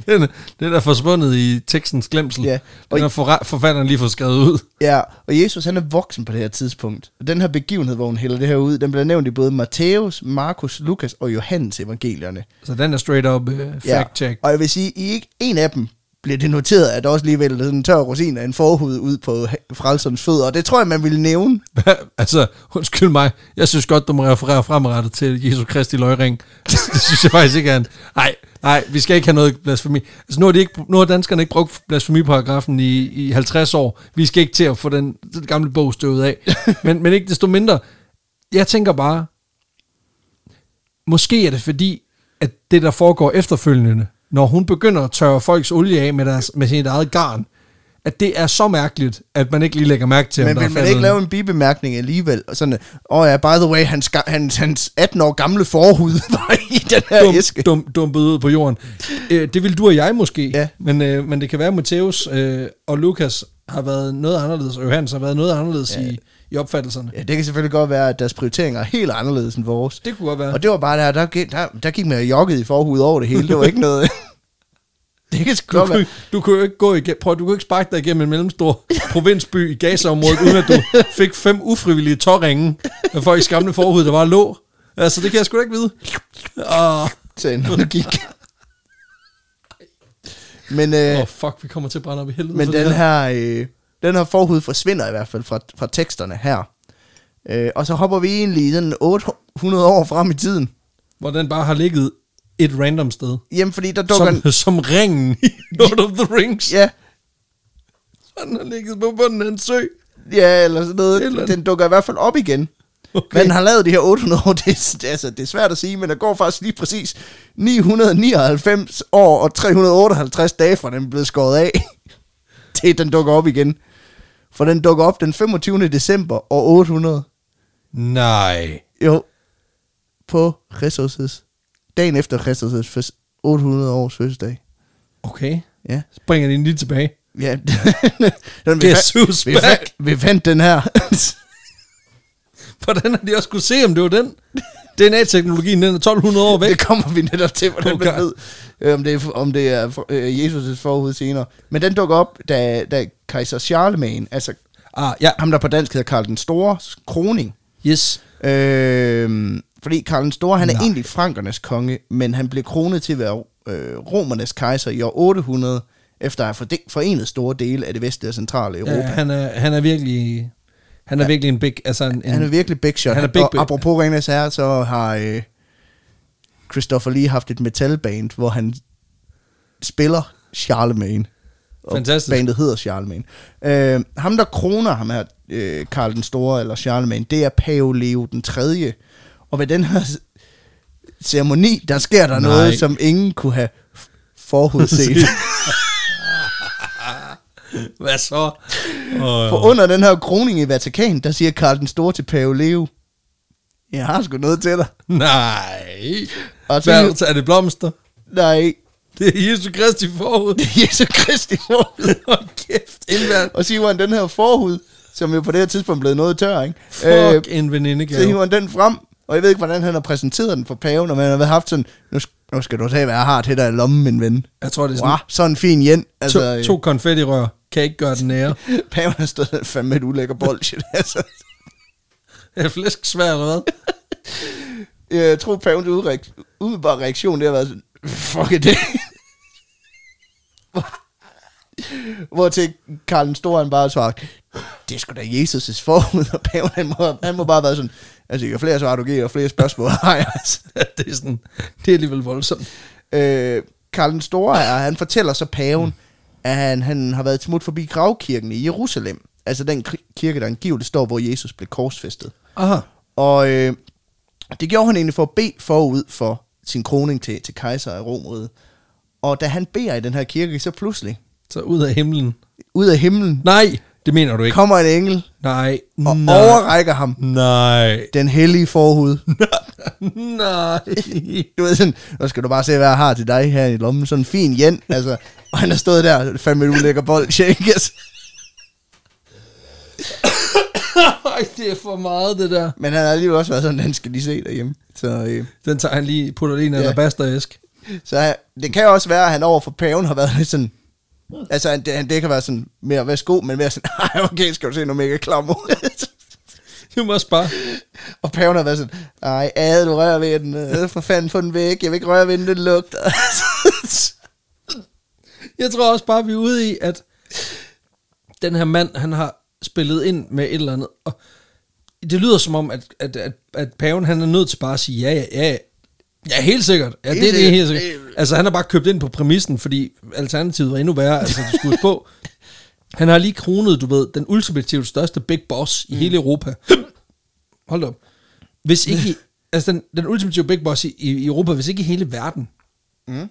Den, den er forsvundet i tekstens glemsel. Ja, og Den har forre- forfatteren lige fået skrevet ud. Ja, og Jesus han er voksen på det her tidspunkt. Og den her begivenhed, hvor hun hælder det her ud, den bliver nævnt i både Matthæus, Markus, Lukas og Johannes evangelierne. Så den er straight up uh, fact check. Og jeg vil sige, i ikke en af dem bliver det noteret, at der også lige vælter sådan en tør rosin af en forhud ud på frelserens fødder. Og det tror jeg, man ville nævne. altså, undskyld mig. Jeg synes godt, du må referere fremadrettet til Jesu Kristi løgring. det synes jeg faktisk ikke er en... Nej, nej, vi skal ikke have noget blasfemi. Altså, nu har, de ikke, nu har danskerne ikke brugt blasfemiparagrafen i, i 50 år. Vi skal ikke til at få den, den gamle bog støvet af. men, men ikke desto mindre. Jeg tænker bare, måske er det fordi, at det, der foregår efterfølgende, når hun begynder at tørre folks olie af med, deres, med sit eget garn, at det er så mærkeligt, at man ikke lige lægger mærke til, om Men er vil man ikke en- lave en bibemærkning alligevel? Og sådan, åh oh ja, by the way, hans, hans, hans 18 år gamle forhud var i den her dum, æske. dum, dumpet ud på jorden. Øh, det vil du og jeg måske, Ja. men, øh, men det kan være, at Matthæus øh, og Lukas har været noget anderledes, og Johannes har været noget anderledes Ja. i, i opfattelserne. Ja, det kan selvfølgelig godt være, at deres prioriteringer er helt anderledes end vores. Det kunne godt være. Og det var bare der, der, der, der gik man jogget i forhud over det hele. Det var ikke noget... det kan sgu Du kunne, du kunne jo ikke gå igennem, prøv, du kunne ikke sparke dig igennem en mellemstor provinsby i Gaza-området, uden at du fik fem ufrivillige tårringe med folks gamle forhud, der var lå. Altså, det kan jeg sgu da ikke vide. Åh, Så når det gik. Men, øh, oh, fuck, vi kommer til at brænde op i helvede men den her. her, øh, den her forhud forsvinder i hvert fald fra, fra teksterne her. Øh, og så hopper vi egentlig sådan 800 år frem i tiden. Hvor den bare har ligget et random sted. Jamen, fordi der dukker en... Som, som ringen i Lord of the Rings. Ja, Han har ligget på bunden af en sø. ja, eller sådan noget. Eller- Den dukker i hvert fald op igen. Okay. Man har lavet de her 800 år, det altså, det er svært at sige, men der går faktisk lige præcis 999 år og 358 dage fra den blev skåret af, til den dukker op igen. For den dukker op den 25. december år 800. Nej. Jo, på Kristus' dagen efter Kristus' føds- 800 års fødselsdag. Okay. Ja. Så bringer de den lige tilbage. Ja, den, vi, fandt, who's vi, back? fandt, vi fandt den her. Hvordan har de også kunne se, om det var den? DNA-teknologien, den er 1200 år væk. Det kommer vi netop til, hvordan Okay. man ved, øh, om det er, om det er øh, Jesus' forhud senere. Men den dukker op, da, da kejser Charlemagne, altså Ah, ja. ham der på dansk hedder Karl den Store, kroning. Yes. Øh, fordi Karl den Store, han er Nej. egentlig frankernes konge, men han blev kronet til at være øh, romernes kejser i år 800, efter at have forenet store dele af det vestlige og centrale Europa. Ja, han, er, han er virkelig... Han er virkelig en big... Altså en, en, Han er virkelig big shot. Han er big- og apropos Ringnes Herre, så har øh, Christopher Lee haft et metalband, hvor han spiller Charlemagne. Og Fantastisk. bandet hedder Charlemagne. Øh, ham, der kroner ham her, øh, Karl den Store, eller Charlemagne, det er Pave Leo den 3. Og ved den her ceremoni, der sker der Nej. noget, som ingen kunne have forudset. Hvad så? For under den her kroning i Vatikan, der siger Karl den Store til Pave Leo, jeg har sgu noget til dig. Nej. Og så, Hvad, er det blomster? nej, Det er Jesu Kristi forhud. det er Jesu Kristi forhud. Hold kæft. Indværd. Og så hiver han den her forhud, som jo på det her tidspunkt blev noget tør, ikke? Fuck en veninde, så hiver han den frem, Og jeg ved ikke, hvordan han har præsenteret den for paven, og man har haft sådan, nu, nu skal du tage, hvad jeg har til dig i lommen, min ven. Jeg tror, det er sådan Wow, sådan en fin jen. altså, to, to konfettirør. Kan ikke gøre den nære. paven har stået fandme et ulækker bullshit. altså. Er flæsk svært, eller hvad? Jeg tror, pavens udreak- umiddelbare reaktion, det har været sådan, fuck det. Hvor til Karl den Store, han bare svarer, det er sgu da Jesus' forud, og paven, han må, han må bare være sådan, altså, jo flere svar du giver, jo flere spørgsmål har jeg. Altså. det er sådan, det er alligevel voldsomt. Øh, Karl den Store er, han fortæller så paven, at han, han har været smut forbi gravkirken i Jerusalem. Altså den kirke, der angiveligt står, hvor Jesus blev korsfæstet. Aha. Og øh, det gjorde han egentlig for at bede forud for sin kroning til, til kejser af Romeriet. Og da han beder i den her kirke, så pludselig, Så ud af himlen. ud af himlen, Nej, det mener du ikke. kommer en engel Nej. og nej. overrækker ham Nej. den hellige forhud. Nej. Du ved sådan, nu skal du bare se, hvad jeg har til dig her i lommen. Sådan en fin jen, altså. Og han har stået der, fandme et ulækker bold, altså. Ej, det er for meget, det der. Men han har alligevel også været sådan, han skal lige se derhjemme. Så, øh, Den tager han lige, putter det i en Ja. alabasteræsk. så han- det kan jo også være, at han over for paven har været lidt sådan... Altså, han- det, han- det kan være sådan mere værsgo, men mere sådan, ej, okay, skal du se noget mega klam ud. Du må bare... Og paven har været sådan, ej, ad, du rører ved den, øh, for fanden få den væk, jeg vil ikke røre ved den, den lugter. Jeg tror også bare, vi er ude i, at den her mand, han har spillet ind med et eller andet. Og det lyder som om, at, at, at, at paven, han er nødt til bare at sige, ja, ja, ja, ja, helt sikkert. Ja, Helt det, det er helt sikkert. Altså, han har bare købt ind på præmissen, fordi alternativet var endnu værre. Altså, du skulle på. Han har lige kronet, du ved, den ultimativt største big boss i mm. hele Europa. Hold op. Hvis ikke, i- altså den, den ultimative big boss i, i Europa, hvis ikke i hele verden. Mm.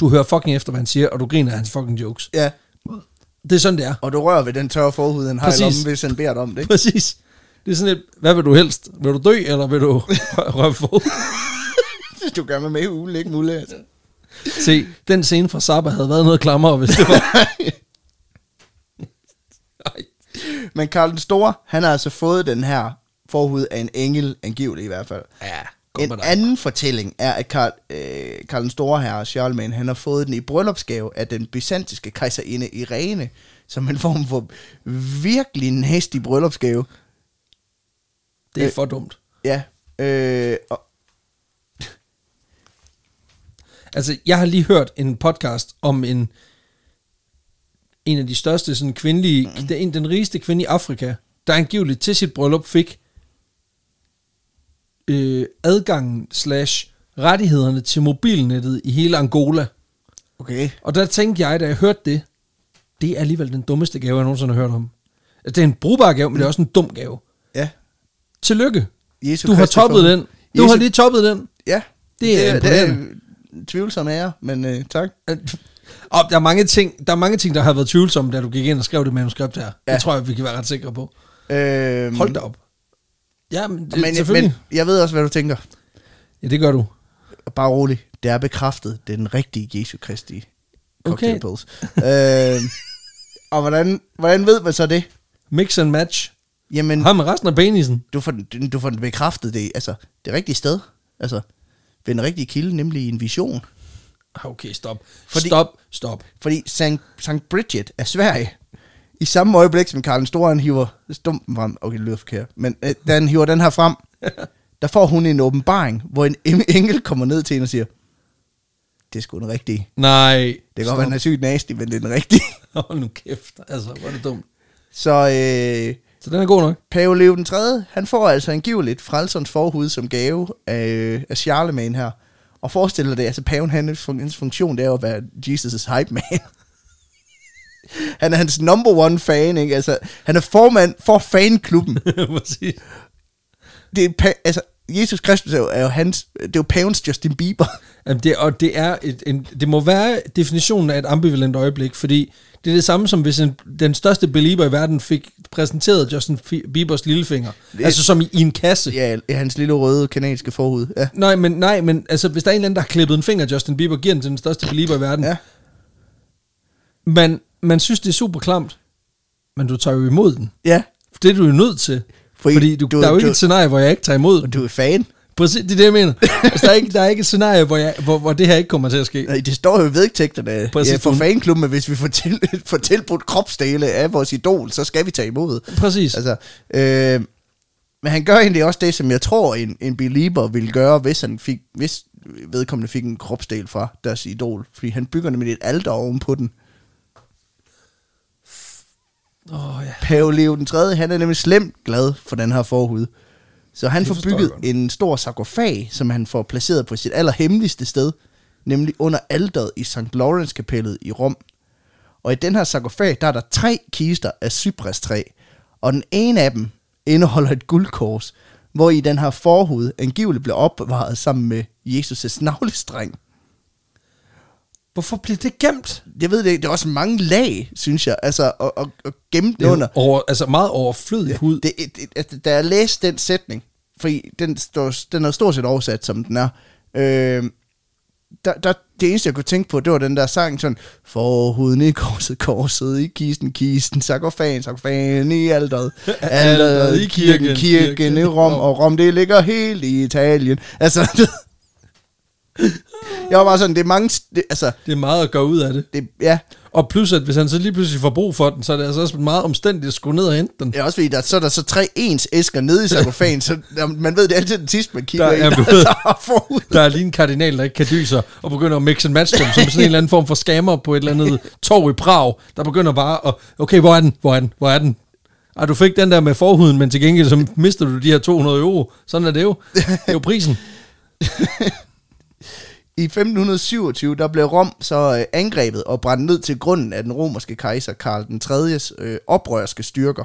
Du hører fucking efter, hvad han siger, og du griner af hans fucking jokes. ja, Det er sådan, det er. og du rører ved den tørre forhud, han har i lommen, hvis han beder dig om det. ikke? Præcis. Det er sådan et, hvad vil du helst? Vil du dø, eller vil du røre? Hvis du gerne vil med i ugen, ikke muligt. Altså. Se, den scene fra Zappa havde været noget klammer, hvis det var... Men Karl den Store, han har altså fået den her forhud af en engel, angiveligt i hvert fald. Ja, En anden fortælling er, at Karl, øh, Karl den Store her, Charlemagne, han har fået den i bryllupsgave af den byzantiske kejserinde Irene, som en form for virkelig nasty bryllupsgave. Det er Øh. for dumt. Ja, øh, og, Altså, jeg har lige hørt en podcast om en en af de største sådan kvindelige, mm. den, den rigeste kvinde i Afrika, der angiveligt til sit bryllup fik øh, adgangen slash rettighederne til mobilnettet i hele Angola. okay. Og der tænkte jeg, da jeg hørte det, det er alligevel den dummeste gave, jeg nogensinde har hørt om. Altså, Det er en brugbar gave, men det er også en dum gave. Ja, Tillykke. Jesu Du har toppet den. Du Jesu- har lige toppet den. Ja, Det er det er imponerende. en tvivlsom ære, men øh, tak. Og der er mange ting, der er mange ting, der har været tvivlsomme, da du gik ind og skrev det manuskript her. Ja. Det tror jeg, vi kan være ret sikre på. Øh, Hold da op. Ja, men, det, men, men selvfølgelig. jeg ved også, hvad du tænker. ja, det gør du. Bare rolig. Det er bekræftet. Det er den rigtige Jesu Kristi Okay. cocktailpils. øh, og hvordan, hvordan ved man så det? Mix and match. Jamen, Har med resten af penisen. du får, du får den bekræftet det, altså, det rigtige sted. Altså, ved den rigtige kilde, nemlig en vision. Ah, Okay, stop. Fordi... Stop, stop. Fordi St. St. Bridget af Sverige, i samme øjeblik som Karl den Store, han hiver stumpen frem, okay, det lyder forkert, men øh, da han hiver den her frem, der får hun en åbenbaring, hvor en engel kommer ned til hende og siger, det er sgu den rigtige. Nej. Det kan godt være, den er sygt nasty, men det er den rigtige. Hold nu kæft. Altså, hvor er det dumt. Så øh, Så den er god nok. Pave Leo den 3., han får altså angiveligt frelserens forhud som gave af, af Charlemagne her. Og forestiller det, altså paven, fun- hans funktion, det er jo at være Jesus' hype man. han er hans number one fan, ikke? Altså, han er formand for fanklubben. Præcis. det er, altså, Jesus Kristus er jo, er jo hans, det er jo pavens Justin Bieber. Jamen det, og det, er et, en, det må være definitionen af et ambivalent øjeblik, fordi det er det samme som hvis en, den største belieber i verden fik præsenteret Justin Biebers lillefinger. Det, altså som i, i en kasse. ja, hans lille røde kanadiske forhud. Ja. Nej, men, nej, men altså, hvis der er en eller anden, der har klippet en finger Justin Bieber, giver den til den største belieber i verden. ja. Man, man synes, det er super klamt, men du tager jo imod den. Ja, Det er du jo nødt til. Fordi, Fordi du, du- der er jo ikke du- et scenarie, hvor jeg ikke tager imod du er fan. Præcis, det er det, jeg mener. Altså, der, er ikke, der er ikke et scenarie, hvor, jeg, hvor, hvor det her ikke kommer til at ske. Nej, det står jo i vedtægterne Præcis. ja, for fanklubben, hvis vi får, til, får tilbudt kropsdele af vores idol, så skal vi tage imod. Præcis. Altså, øh, men han gør egentlig også det, som jeg tror, en, en belieber ville gøre, hvis, han fik, hvis vedkommende fik en kropsdel fra deres idol. Fordi han bygger nemlig et alter ovenpå den. Oh, ja. Pave Leo den 3., han er nemlig slemt glad for den her forhud. Så han får bygget en stor sarkofag, som han får placeret på sit allerhemmeligste sted, nemlig under alderet i St. Lawrence kapellet i Rom. Og i den her sarkofag, der er der tre kister af cyprestræ, og den ene af dem indeholder et guldkors, hvor i den her forhud angiveligt blev opbevaret sammen med Jesus' navlestreng. Hvorfor bliver det gemt? Jeg ved det ikke, det er også mange lag, synes jeg, altså at, at, at gemme Det er under. over, altså meget overflødig hud. Det, det, altså, da jeg læste den sætning, fordi den, står, den er stort set oversat, som den er, øh, der, der, det eneste, jeg kunne tænke på, det var den der sang sådan, forhuden i korset, korset i kisten, kisten, sarkofagen, sarkofagen i alderet, alderet i kirken, kirken i Rom, og Rom, det ligger helt i Italien. Altså, jeg var bare sådan, det er mange, det, altså, Det er meget at gå ud af det. det, ja, Og plus, at hvis han så lige pludselig får brug for den, så er det altså også meget omstændigt at skulle ned og hente den. er også fordi, der, så er der så tre ens æsker nede i sarkofagen, så der, man ved, det er altid den sidste, man kigger Der- i, ja, der, du ved. der er forud. Der er lige en kardinal, der ikke kan dyse og begynder at mix and match dem, som sådan en eller anden form for scammer på et eller andet torv i Prag, der begynder bare at, okay, hvor er den, hvor er den, hvor er den? Ej, du fik den der med forhuden, men til gengæld så mister du de her 200 euro. Sådan er det jo. Det er jo prisen. I 1527, der blev Rom så øh, angrebet og brændt ned til grunden af den romerske kejser Karl den 3. Øh, oprørske styrker.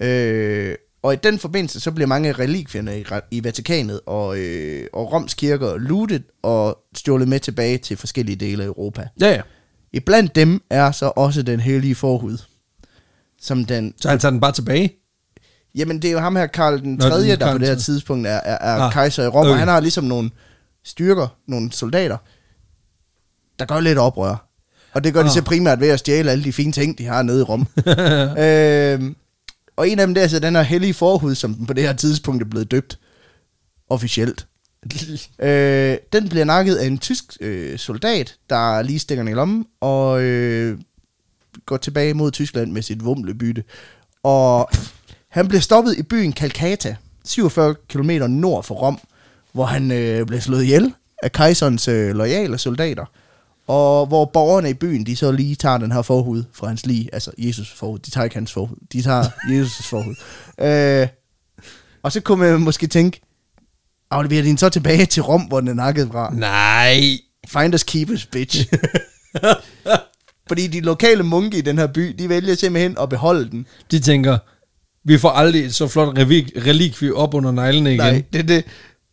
Øh, og i den forbindelse, så blev mange af relikvierne i, i Vatikanet og, øh, og Roms kirker lootet og stjålet med tilbage til forskellige dele af Europa. Ja, ja. I blandt dem er så også den hellige forhud. Som den, Så han tager den bare tilbage. jamen det er jo ham her, Karl den Nå, 3., den der på det her tidspunkt er, er, er Ah, kejser i Rom, og okay. han har ligesom nogle styrker, nogle soldater, der gør lidt oprør. Og det gør de Ah. så primært ved at stjæle alle de fine ting, de har nede i Rom. øhm, og en af dem, det er altså den her hellige forhud, som den på det her tidspunkt er blevet døbt officielt. Øh, den bliver nakket af en tysk øh, soldat, der lige stikker i lommen, og øh, går tilbage mod Tyskland med sit vumlebytte. Og han blev stoppet i byen Calcata, 47 km nord for Rom, hvor han øh, blev slået ihjel af kejserens øh, loyale soldater. Og hvor borgerne i byen, de så lige tager den her forhud fra hans lig, altså Jesus forhud, de tager ikke hans forhud, de tager Jesus forhud. Øh, og så kunne man måske tænke, afleverer de den så tilbage til Rom, hvor den er nakket fra? Nej. Finders keepers, bitch. Fordi de lokale munke i den her by, de vælger simpelthen at beholde den. De tænker, vi får aldrig et så flot relik- relikvie op under neglene igen. Nej, det det.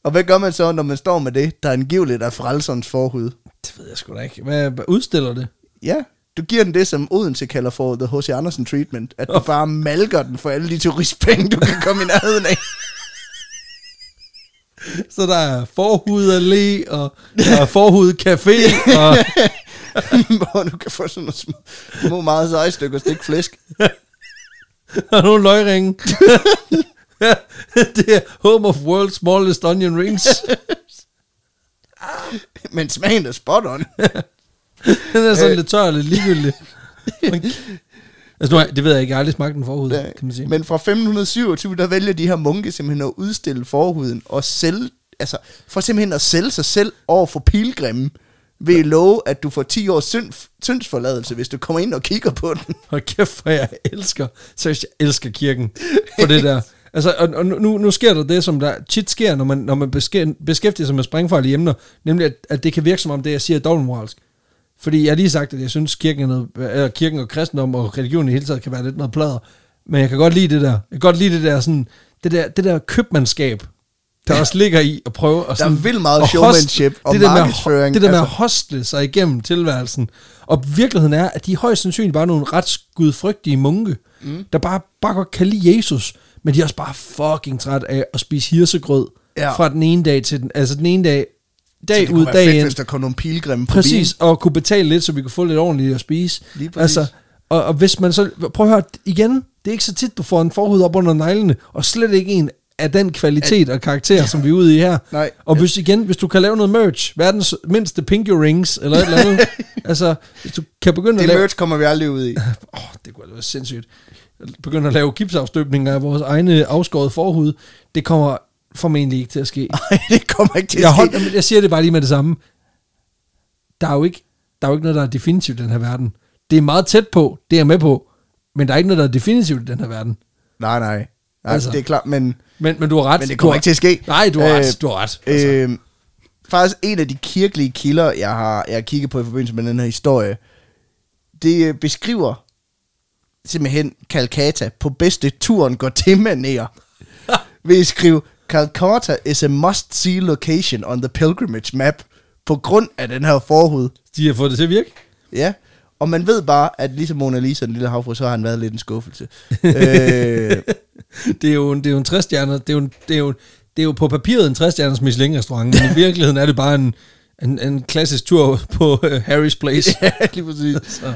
Og hvad gør man så, når man står med det, der angiveligt er frelserens forhud? Det ved jeg sgu da ikke. Hvad, hvad udstiller det? Ja, du giver den det, som Odense kalder for the H.C. Andersen treatment. At du bare malker den for alle de turistpenge, du kan komme i nærheden af. Så der er forhud allé, og der er forhud café, og hvor du kan få sådan nogle små, små meget seje stykker stik flæsk. og nogle løgringe. det er home of world's smallest onion rings. Men smagen er spot on. Den er sådan Øh. lidt tør og lidt ligegyldig. altså, nu, det ved jeg ikke, jeg har aldrig smagt den forhud, kan man sige. Men fra 1527, der vælger de her munke simpelthen at udstille forhuden og sælge, altså for simpelthen at sælge sig selv over for pilgrimme ved at love, at du får 10 års synd, syndsforladelse, hvis du kommer ind og kigger på den. Hold kæft, hvor jeg elsker, seriøst, jeg elsker kirken for det der. Altså, og, og nu, nu sker der det, som der tit sker, når man, når man beskæftiger sig med springfarlige emner, nemlig at, at det kan virke som om det, jeg siger, er dobbeltmoralsk. Fordi jeg har lige sagt, at jeg synes, kirken, er noget, eller kirken og kristendom og religion i hele taget kan være lidt noget plader. Men jeg kan godt lide det der. Jeg kan godt lide det der, sådan, det der, det der købmandskab, der også ligger i at prøve at Der er sådan, vildt meget showmanship og det der med, markedsføring, Det der med at altså. hostle sig igennem tilværelsen. Og virkeligheden er, at de højst sandsynligt bare nogle ret skudfrygtige munke, mm. der bare, bare godt kan lide Jesus, men de er også bare fucking træt af at spise hirsegrød Ja. fra den ene dag til den, altså den ene dag, dag det ud, dag fedt, ind. hvis der kom nogle pilgrimme forbi. Præcis, og kunne betale lidt, så vi kunne få lidt ordentligt at spise. Lige præcis. altså, og, og hvis man så, prøv at høre, igen, det er ikke så tit, du får en forhud op under neglene, og slet ikke en af den kvalitet og karakter, som vi er ude i her. Nej. Og hvis igen, hvis du kan lave noget merch, verdens mindste pinky rings, eller et eller andet, altså, hvis du kan begynde Det at lave... merch kommer vi aldrig ud i. Åh, oh, det kunne være sindssygt. Begynde at lave gipsafstøbninger af vores egne afskåret forhud, det kommer formentlig ikke til at ske. Nej, det kommer ikke til at Jeg, ske. hold, jeg siger det bare lige med det samme. Der er jo ikke, der er jo ikke noget, der er definitivt i den her verden. Det er meget tæt på, det er jeg med på, men der er ikke noget, der er definitivt i den her verden. Nej, nej. nej Altså. det er klart, men, Men, men du har ret. men det kommer har- ikke til at ske. Nej, du har ret. Øh, Du har ret. Altså, Øh, faktisk en af de kirkelige kilder, jeg har, jeg har kigget på i forbindelse med den her historie, det øh, beskriver simpelthen Calcutta på bedste turen går til manér. Ved at skrive, Calcutta is a must-see location on the pilgrimage map, på grund af den her forhud. de har fået det til at virke. Ja, og man ved bare, at ligesom Mona Lisa, den lille havfru, så har han været lidt en skuffelse. øh, Det er jo en, det er jo en træstjerner, det er jo, en, det er jo, det er jo på papiret en træstjerners Michelin-restaurant, men i virkeligheden er det bare en, en, en klassisk tur på uh, Harry's Place. ja, lige præcis. Så.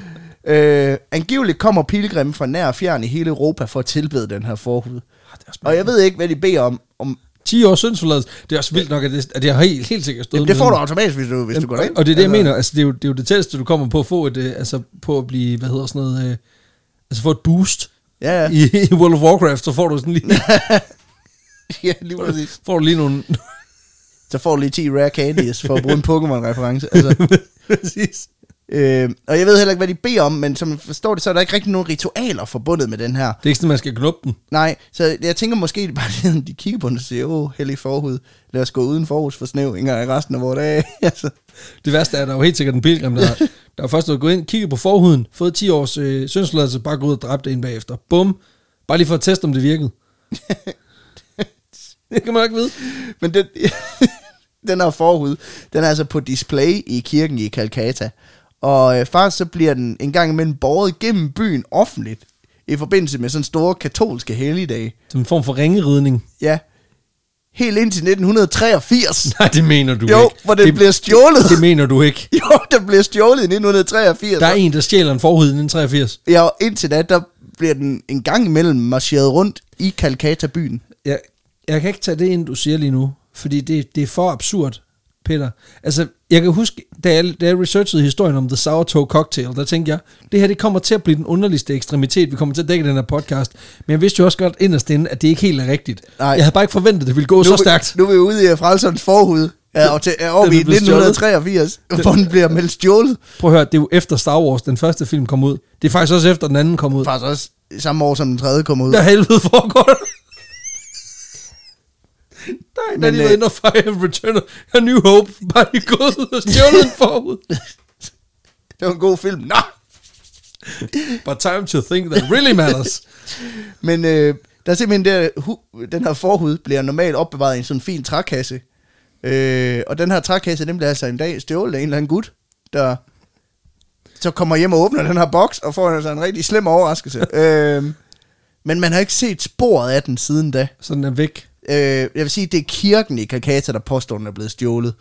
Øh, angiveligt kommer pilgrimme fra nær og fjern i hele Europa for at tilbede den her forhud. Også Og jeg ved ikke, hvad de beder om. om 10 års syndsforladelse. Det er også vildt nok, at det, at det har helt, helt sikkert stået jamen, det får du automatisk, hvis du, hvis du går derind. Og det er det, jeg mener. Altså, det, er jo, det er jo det tætteste, du kommer på at få et, øh, altså, på at blive, hvad hedder sådan noget, øh, altså få et boost Ja, ja. i, i World of Warcraft, så får du sådan lige, ja, lige præcis. får du lige nogle, Så får du lige 10 rare candies for at bruge en Pokémon-reference. Altså, præcis. Øh, og jeg ved heller ikke, hvad de beder om, men som jeg forstår det, så er der ikke rigtig nogen ritualer forbundet med den her. Det er ikke sådan, man skal knuppe den. Nej, så jeg tænker måske bare, at de kigger på den og siger, åh, hellig forhud, lad os gå uden forhus for snævringer i resten af vores dage. altså, Det værste er, at der er jo helt sikkert en pilgrim, der, der er først gået ind, kigget på forhuden, fået 10 års øh, syndsforladelse, bare gået ud og dræbt en bagefter. Bum. Bare lige for at teste, om det virkede. det kan man ikke vide. Men den, den her forhud, den er altså på display i kirken i Calcutta. Og øh, faktisk så bliver den en gang imellem båret gennem byen offentligt, i forbindelse med sådan store katolske helligdage. Som en form for ringeridning. Ja, helt indtil 1983. Nej, det mener du Jo, ikke. hvor den det, bliver stjålet. Det mener du ikke. Jo, den bliver stjålet i 1983. Der er en, der stjæler en forhud i 1983. Ja, og indtil da, der bliver den en gang imellem marcheret rundt i Calcutta-byen. Jeg, jeg kan ikke tage det ind, du siger lige nu, fordi det, det er for absurd, Peter. Altså, jeg kan huske, da jeg, da jeg researchede historien om The Sourdough Cocktail, der tænkte jeg, det her det kommer til at blive den underligste ekstremitet, vi kommer til at dække den her podcast. Men jeg vidste jo også godt inderst inde, at det ikke helt er rigtigt. Nej. Jeg havde bare ikke forventet, at det ville gå så er vi- stærkt. Nu er vi ude i Frelsons forhud. Ja, og til, er over Den i er blevet stjålet. 1983, hvor den bliver meldt stjålet. Prøv at høre, det er jo efter Star Wars, den første film kom ud. Det er faktisk også efter den anden kom ud. Faktisk også samme år, som den tredje kom ud. Der helvede foregår. Nej, der er lige været inde og fejre Return of A New Hope. Bare lige gået og stjålet forud. Det var en god film. Nå! But time to think that really matters. Men øh, der er simpelthen der, hu, den her forhud bliver normalt opbevaret i en sådan fin trækasse. Øh, og den her trækasse, den bliver altså en dag stjålet af en eller anden gut, der så kommer hjem og åbner den her boks, og får altså en rigtig slem overraskelse. øh, men man har ikke set sporet af den siden da. Så den er væk. Øh, jeg vil sige, det er kirken i Calcutta, der påstår, den er blevet stjålet.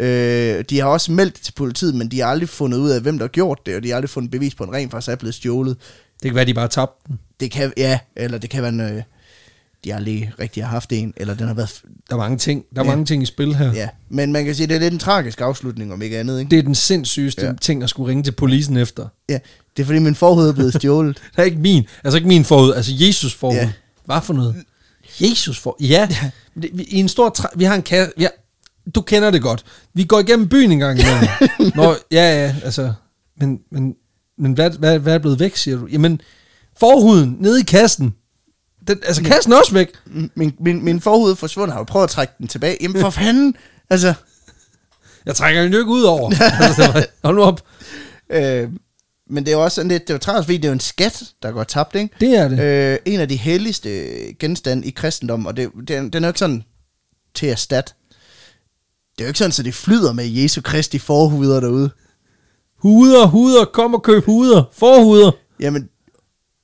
Øh, de har også meldt det til politiet, men de har aldrig fundet ud af, hvem der har gjort det, og de har aldrig fundet bevis på, at den rent faktisk er blevet stjålet. Det kan være, de bare tabte den. Det kan, ja, eller det kan være, en, øh, de aldrig rigtig har haft en, eller den har været, Der er mange ting, der er Ja. mange ting i spil her. ja. Men man kan sige, det er lidt en tragisk afslutning, om ikke andet, ikke? Det er den sindssygeste Ja. ting at skulle ringe til polisen efter. Ja, det er fordi min forhoved er blevet stjålet. Det er ikke min. Altså ikke min forud, altså Jesus forud. Ja. Ja. Hvad for noget? Jesus for. Ja. Men vi, I en stor træ, vi har en kasse. Ja, du kender det godt. Vi går igennem byen en gang imellem. Nå, ja, ja, altså. Men, men, men hvad, hvad, hvad er blevet væk, siger du? Jamen, forhuden nede i kassen. Den, altså, kassen er også væk. min, min, min forhoved er forsvundet, har jo prøvet at trække den tilbage. Jamen for fanden, altså... Jeg trækker den jo ikke ud over. altså, hold nu op. Øh, men det er jo også sådan lidt, det er jo træls, fordi det er jo en skat, der går tabt, ikke? Det er det. Øh, en af de helligste genstande i kristendom, og det, den, den er jo ikke sådan til at stat. Det er jo ikke sådan, så det flyder med Jesu Kristi forhuder derude. Huder, huder, kom og køb huder. Forhuder. Jamen,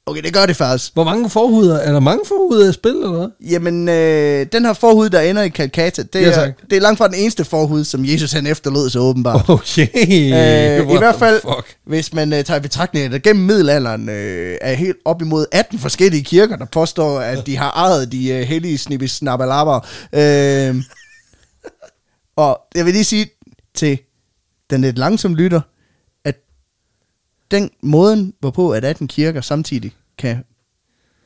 Okay, det gør det faktisk. Hvor mange forhuder? Er der mange forhuder i spil, eller hvad? Jamen, øh, den her forhud, der ender i Calcata, det, Ja, er, det er langt fra den eneste forhud, som Jesus han efterlod sig åbenbart. Okay. Øh, I hvert fald, Fuck. hvis man øh, tager i betragtning, at der gennem middelalderen øh, er helt op imod 18 forskellige kirker, der påstår, at de har ejet de øh, hellige snippis snabalabber. Øh, og jeg vil lige sige til den lidt langsomme lytter, den måden, hvorpå at 18 kirker samtidig kan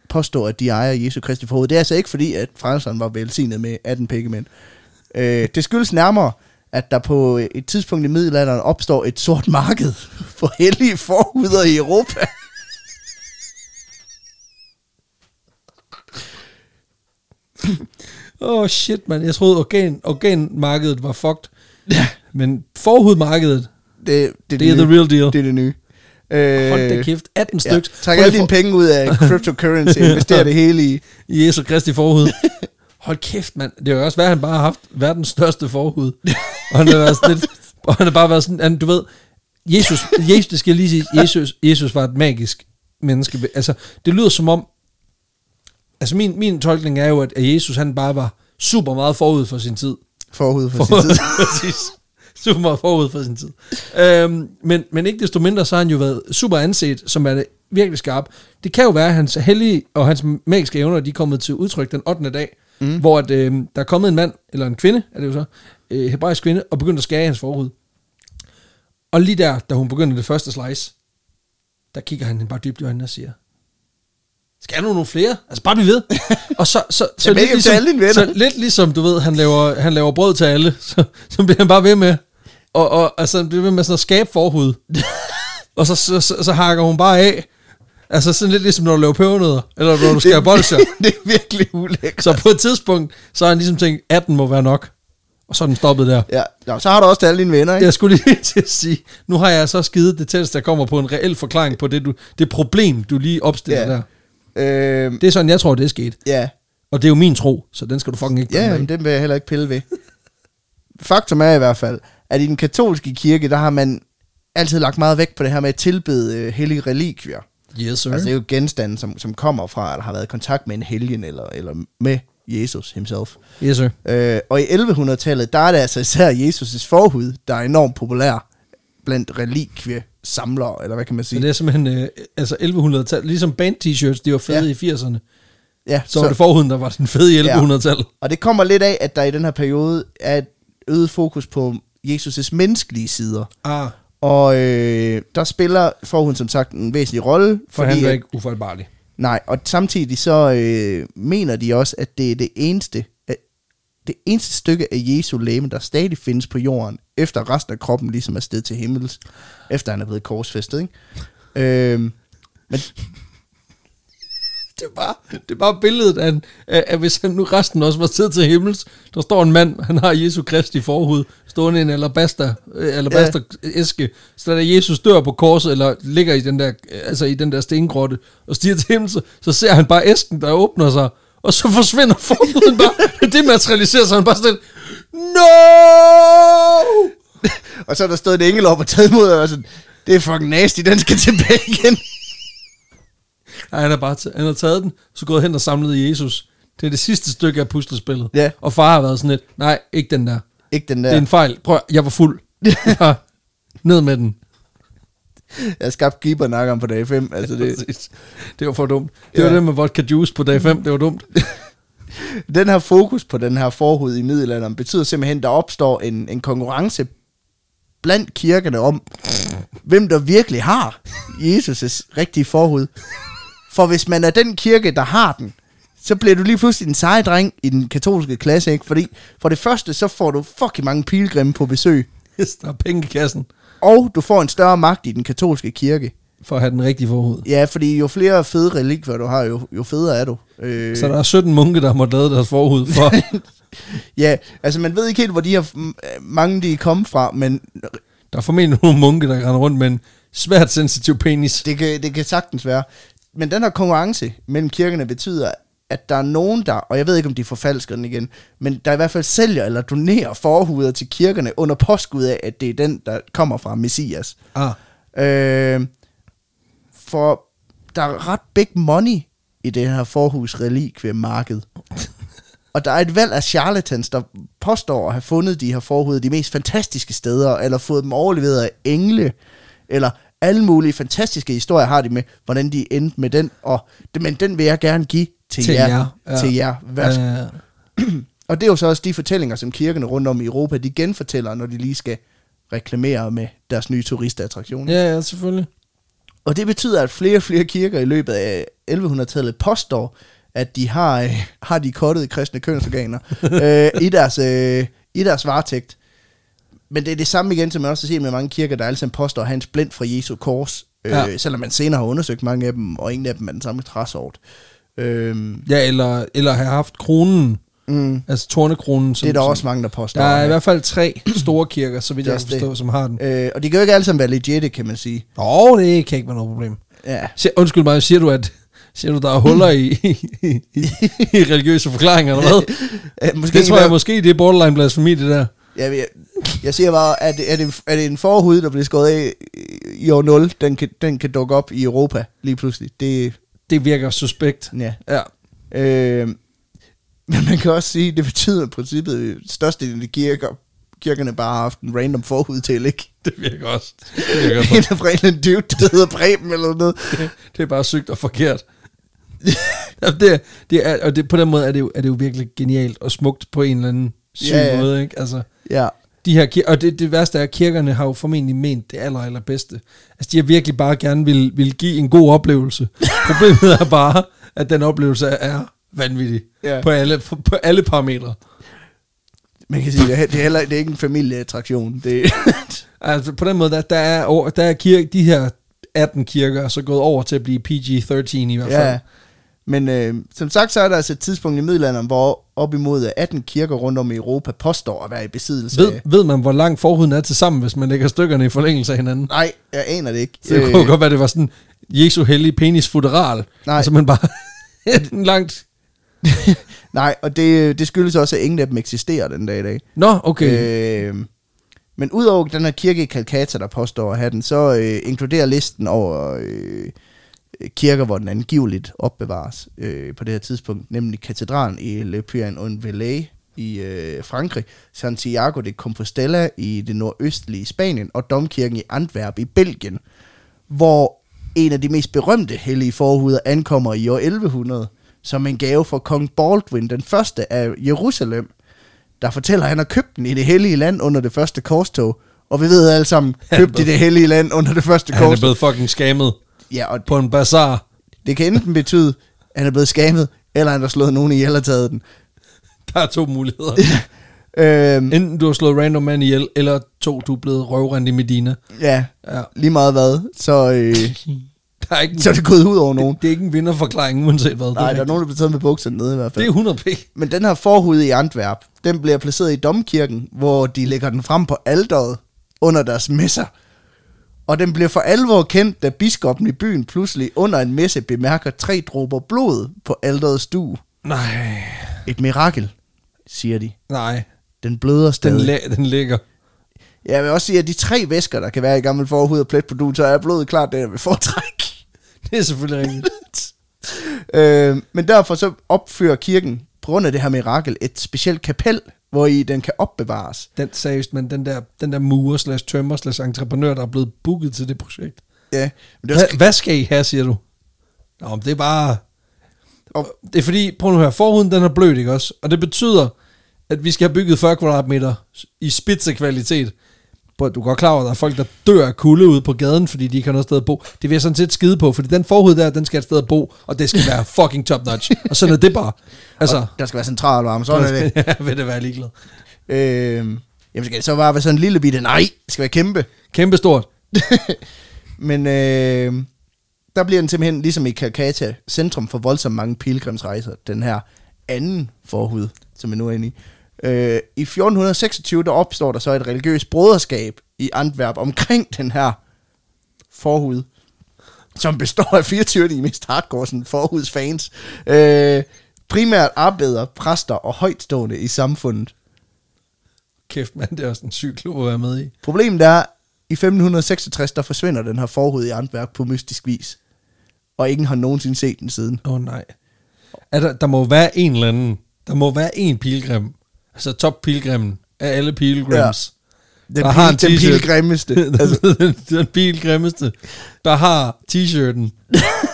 påstå, at de ejer Jesu Kristi forhoved, det er altså ikke fordi, at frelseren var velsignet med 18 pækemænd. Øh, det skyldes nærmere, at der på et tidspunkt i middelalderen opstår et sort marked for hellige forhuder i Europa. Åh, oh, shit, man. Jeg troede, organ, organmarkedet var fucked. Ja. Men forhudmarkedet, Det, det, det er nye. the real deal. Det er det nye. Hold da Øh, kæft. 18 ja. stykker. Træk alle dine penge ud af cryptocurrency, invester det hele i. I Jesu Kristi forhud. Hold kæft, mand. Det er jo også værd, at han bare har haft verdens største forhud. og han har været sådan lidt, og han har bare været sådan, han, du ved, Jesus, Jesus, det skal jeg lige sige, Jesus, Jesus var et magisk menneske. Altså, det lyder som om, altså min, min tolkning er jo, at Jesus, han bare var super meget forud for sin tid. Forhud for sin tid. Præcis. Super forud for sin tid. Øhm, men, men ikke desto mindre, så har han jo været super anset, som er det virkelig skarp. Det kan jo være, at hans hellige og hans magiske evner, de er kommet til udtryk den 8. dag, mm. hvor at, øh, der er kommet en mand, eller en kvinde, er det jo så, øh, hebraisk kvinde, og begyndte at skære hans forhud. Og lige der, da hun begynder det første slice, der kigger han bare dybt i øjnene og siger, skal nu nogle flere? Altså bare bliv ved. og så, så, så, dine venner. så lidt ligesom, du ved, han laver, han laver brød til alle, så, så bliver han bare ved med, og, og altså, ved med sådan at skabe forhud. og så, så, så, så hakker hun bare af. Altså sådan lidt ligesom, når du laver pebernødder, eller når du skærer bolsjer. det er virkelig ulækkert. Så på et tidspunkt, så har han ligesom tænkt, 18 må være nok. Og så er den stoppet der. Ja, Nå, så har du også alle dine venner, ikke? Jeg skulle lige til at sige, nu har jeg så skidet det tætteste, der kommer på en reel forklaring på det, du, det problem, du lige opstiller Ja. der. Øh, Det er sådan, jeg tror, det er sket. ja, Og det er jo min tro, så den skal du fucking ikke ja men den vil jeg heller ikke pille ved. Faktum er i hvert fald, at i den katolske kirke, der har man altid lagt meget vægt på det her med at tilbede øh, hellige relikvier. Yes, sir. Altså det er jo genstande, som, som kommer fra, eller har været i kontakt med en helgen, eller, eller med Jesus himself. yes, sir. Øh, og i 1100-tallet, der er det altså især Jesus' forhud, der er enormt populær blandt relikviesamlere, eller hvad kan man Så sige? det er simpelthen, øh, altså 1100-tallet, ligesom band-t-shirts, de var fede Ja. ja. i 80'erne. ja, Så, så var det forhuden, der var den fede i 1100-tallet. Og det kommer lidt af, at der i den her periode er et øget fokus på Jesus' menneskelige sider. Ah, Og øh, der spiller forhuden som sagt en væsentlig rolle. for han var at- ikke ufejlbarlig. Nej, og samtidig så øh, mener de også, at det er det eneste, at det eneste stykke af Jesu læme, der stadig findes på jorden, efter resten af kroppen ligesom er sted til himmels, efter han er blevet korsfæstet, ikke? Øh, men Det er bare, det er bare billedet af, af, hvis han nu resten også var sted til himmels. Der står en mand, han har Jesu Kristi forhud, stående i en alabaster, øh, alabaster æske. Så da Jesus dør på korset, eller ligger i den der, øh, altså i den der stengrotte, og stiger til himmels, så, så ser han bare æsken, der åbner sig, og så forsvinder forhuden bare. Det materialiserer sig, han bare sådan, no! og så er der stået en engel op og taget imod, og sådan, det er fucking nasty, den skal tilbage igen. Nej, han har bare t- han har taget den, så gået hen og samlet Jesus. Det er det sidste stykke af puslespillet. Ja. Og far har været sådan lidt, nej, ikke den der. Ikke den Ja. Det der, er en fejl. Prøv, jeg var fuld. Ja. Ned med den. jeg skabte keeper på dag 5, altså det, Det, det var for dumt. Det Ja. var det med vodka juice på dag 5. Det var dumt. den her fokus på den her forhud i middelalderen betyder simpelthen, at der opstår en, en konkurrence blandt kirkerne om, hvem der virkelig har Jesus' rigtige forhud. For hvis man er den kirke, der har den, så bliver du lige pludselig en seje dreng i den katolske klasse, ikke? Fordi for det første, så får du fucking mange pilgrimme på besøg, der er penge i kassen og du får en større magt i den katolske kirke. for at have den rigtige forhud. Ja, fordi jo flere fede relikvier du har, jo, jo federe er du. Øh, Så der er 17 munke, der må lave deres forhud for. Ja, altså man ved ikke helt, hvor de her mm, mange de er kommet fra, men Der er formentlig nogle munke, der render rundt med en svært sensitiv penis. det kan, det kan sagtens være. Men den her konkurrence mellem kirkerne betyder, at der er nogen der, og jeg ved ikke, om de forfalsker den igen, men der i hvert fald sælger eller donerer forhuder til kirkerne under påskud af, at det er den, der kommer fra Messias. Ah, Øh, for der er ret big money i det her forhus relikviemarked. Og der er et valg af charlatans, der påstår at have fundet de her forhud de mest fantastiske steder, eller fået dem overleveret af engle, eller alle mulige fantastiske historier har de med, hvordan de endte med den, og det, men den vil jeg gerne give til, Til jer. jer, ja. Til jer. Værsgo. Øh, Og det er jo så også de fortællinger, som kirkerne rundt om i Europa, de genfortæller, når de lige skal reklamere med deres nye turistattraktion. ja, ja, selvfølgelig. Og det betyder, at flere og flere kirker i løbet af 1100-tallet påstår, at de har, øh, har de kottede kristne kønsorganer øh, i, deres, øh, i deres varetægt. Men det er det samme igen, som man også set med mange kirker, der sammen påstår at have en splint fra Jesu kors. Øh, Ja. Selvom man senere har undersøgt mange af dem, og ingen af dem er den samme træsort. Øh, Ja, eller, eller have haft kronen, mm, altså tornekronen. Som, det er der som, også mange, der påstår. Der er i at hvert fald tre store kirker, så vidt jeg også det. forstå, som har den. Øh, og de kan jo ikke alle sammen være legitte, kan man sige. Åh, det kan ikke være noget problem. Ja, Se, undskyld mig, siger du, at siger du, der er huller i, i, i, i religiøse forklaringer, eller hvad? Øh, måske Det tror jeg måske, det er borderline blasfemi, det der. Jeg, jeg, jeg siger bare, at er det, er det en forhud, der bliver skåret af i år 0, den kan, den kan dukke op i Europa lige pludselig. Det, Det virker suspekt. ja. Ja. Øh, men man kan også sige, det betyder i princippet, at størstedelen af kirker, kirkerne bare har haft en random forhud til, ikke? Det virker også. Det, virker En af fra en eller anden dude, der hedder Preben eller noget. det er bare sygt og forkert. Det, er- det er, og det, på den måde er det, jo, er det jo virkelig genialt og smukt på en eller anden syg Ja, ja. måde, ikke? Altså, Ja. De her kir- og det, det værste er, at kirkerne har jo formentlig ment det aller, aller bedste. Altså, de har virkelig bare gerne vil, vil give en god oplevelse. Problemet er bare, at den oplevelse er vanvittig Ja. på, alle, på, alle parametre. Man kan sige, det er, det er, heller, det er ikke en familieattraktion. Det, Altså, på den måde, der, der er, der er kirke, de her 18 kirker så gået over til at blive PG-13 i hvert fald. Ja, men øh, som sagt, så er der altså et tidspunkt i middelalderen, hvor op imod 18 kirker rundt om i Europa påstår at være i besiddelse Ved, af... ved man, hvor lang forhuden er til sammen, hvis man lægger stykkerne i forlængelse af hinanden? Nej, jeg aner det ikke. Så det kunne jo godt være, det var sådan Jesu hellige penis fuderal. Nej. Altså, man bare en langt... nej, og det, det skyldes også, at ingen af dem eksisterer den dag i dag. Nå, okay. Øh, men udover den her kirke i Calcutta, der påstår at have den, så øh, inkluderer listen over øh, kirker, hvor den angiveligt opbevares øh, på det her tidspunkt, nemlig katedralen i Le Puy-en-Velay i øh, Frankrig, Santiago de Compostela i det nordøstlige Spanien, og domkirken i Antwerp i Belgien, hvor en af de mest berømte hellige forhuder ankommer i år 1100, som en gave fra kong Baldwin, den første af Jerusalem, der fortæller, at han har købt den i det hellige land under det første korstog. Og vi ved alle sammen, købt i det hellige land under det første Han er korstog. blevet fucking skammet Ja, og på en bazar. det kan enten betyde, at han er blevet skammet, eller han har slået nogen ihjel og taget den. Der er to muligheder. Øhm, Enten du har slået random mand ihjel, eller to, du er blevet røvrendt i Medina. ja, Ja. lige meget hvad, så, øh, Der er ikke, så er det gået ud over nogen. det, det er ikke en vinderforklaring, uanset hvad. Nej, der er rigtigt. nogen, der bliver taget med bukserne nede i hvert det fald. er 100 p. Men den her forhud i Antwerp, den bliver placeret i domkirken, hvor de lægger den frem på alderet under deres messer. Og den bliver for alvor kendt, da biskoppen i byen pludselig under en messe bemærker tre dråber blod på alderets stue. Nej, Et mirakel, siger de. nej. Den bløder Den, stadig. læ- den ligger. Jeg vil også sige, at de tre væsker, der kan være i gammel forhud og plet på duen, så er blodet klart det, jeg vil foretrække. Det er selvfølgelig rigtigt. øh, men derfor så opfører kirken, på grund af det her mirakel, et specielt kapel, hvor i den kan opbevares. Den seriøst, men den der, den der murer slash tømmer slash entreprenør, der er blevet booket til det projekt. Ja, men det er Hvad, også, hvad skal I have, siger du? Nå, det er bare... Og- Det er fordi, prøv nu høre, forhuden den er blød, ikke også? Og det betyder, at vi skal have bygget 40 kvadratmeter i spidsekvalitet. Prøv, Du er godt klar over, at der er folk, der dør af kulde ude på gaden, fordi de ikke har noget sted at bo. Det vil jeg sådan set skide på, fordi den forhud der, den skal et sted at bo, og det skal være fucking top notch. Og sådan er det bare. Altså, og der skal være centralvarme, sådan er det. jeg vil det være ligeglad. Øh, jamen skal det så bare være sådan en lille bitte? Nej, det skal være kæmpe. Kæmpe stort. Men øh, der bliver den simpelthen, ligesom i Calcutta, centrum for voldsomt mange pilgrimsrejser. Den her anden forhud, som vi nu er inde i. Øh, I 1426, der opstår der så et religiøst broderskab i Antwerp omkring den her forhud, som består af 24 af de mest hardcore sådan, forhudsfans. Øh, primært arbejdere, præster og højtstående i samfundet. Kæft, mand, det er også en syg klub at være med i. Problemet er, i 1566, der forsvinder den her forhud i Antwerp på mystisk vis. og ingen har nogensinde set den siden. Åh oh, nej. Er der, der må være en eller anden, der må være en pilgrim, altså top pilgrimmen af alle pilgrims, Den, Der har en pil, den t-shirt. pilgrimmeste. altså. den, den pilgrimmeste, der har t-shirten,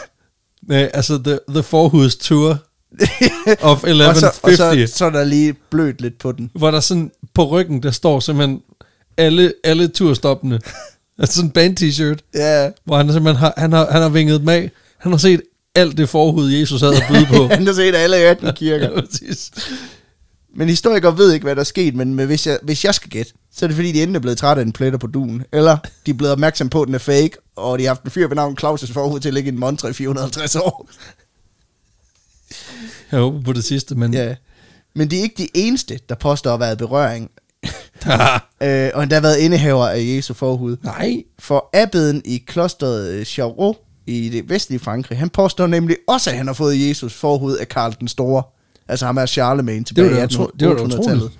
med, altså the, the Forhus Tour of og, 1150, så, og så, så er der lige blødt lidt på den. hvor der sådan på ryggen, der står simpelthen alle, alle turstoppene, altså sådan en band-t-shirt, Ja, hvor han simpelthen har, han har, han har vinget dem af, han har set alt det forhud, Jesus havde at byde på. han har set alle 18 kirker. Ja, præcis. Men historikere ved ikke, hvad der er sket, men men hvis jeg, hvis jeg skal gætte, så er det fordi, de enten er blevet trætte af en pletter på duen, eller de er blevet opmærksom på, at den er fake, og de har haft en fyr ved navn Claus' forhud til at ligge i en montre i 450 år. Jeg håber på det sidste, men Ja. Men de er ikke de eneste, der påstår at være i berøring, øh, og endda været indehaver af Jesu forhud. nej, For abbeden i klosteret øh, Charot i det vestlige Frankrig, han påstår nemlig også, at han har fået Jesus forhud af Karl den Store. Altså ham er Charlemagne tilbage i da utro- det var da 1800-tallet. utroligt.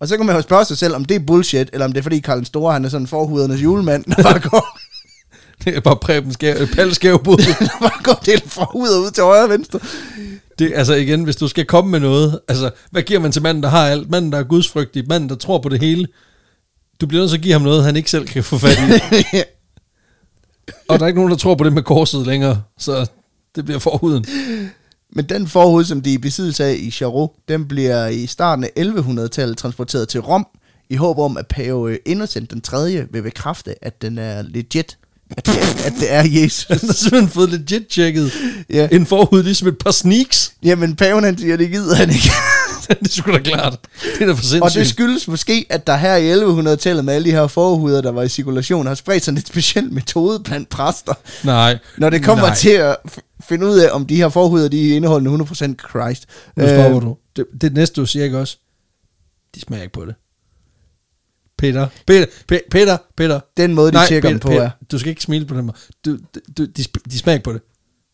Og så kan man jo spørge sig selv, om det er bullshit, eller om det er fordi Karl den Store, han er sådan forhudernes julemand, der bare går, det er bare Preben skæv, Pal skævbud. der bare går del forhuder ud til højre og venstre. Det, altså igen, hvis du skal komme med noget, altså hvad giver man til manden, der har alt? Manden, der er gudsfrygtig, manden, der tror på det hele. Du bliver nødt til at give ham noget, han ikke selv kan få fat i. Og der er ikke nogen, der tror på det med korset længere, så det bliver forhuden. Men den forhud, som de er i besiddelse af i Charot, den bliver i starten af 1100-tallet transporteret til Rom, i håb om, at pave Innocent den 3. vil bekræfte, at den er legit. At det er, at det er Jesus. Han har simpelthen fået legit tjekket Ja. en forhud, ligesom et par sneaks. Jamen, paven han siger, det gider han ikke. det sgu da klart. Det er da for sindssygt. Og det skyldes måske, at der her i 1100-tallet med alle de her forhuder, der var i cirkulation, har spredt sig en lidt speciel metode blandt præster. Nej. Når det kommer Nej. til at finde ud af, om de her forhuder, de indeholder 100% Christ. Nu stopper Øh, du. Det, det næste, du siger ikke også? De smager ikke på det. Peter, Peter, Pe- Peter, Peter. Den måde, de Nej, tjekker Peter, dem på, Peter, er. Du skal ikke smile på dem. Du, du, de, de smager ikke på det.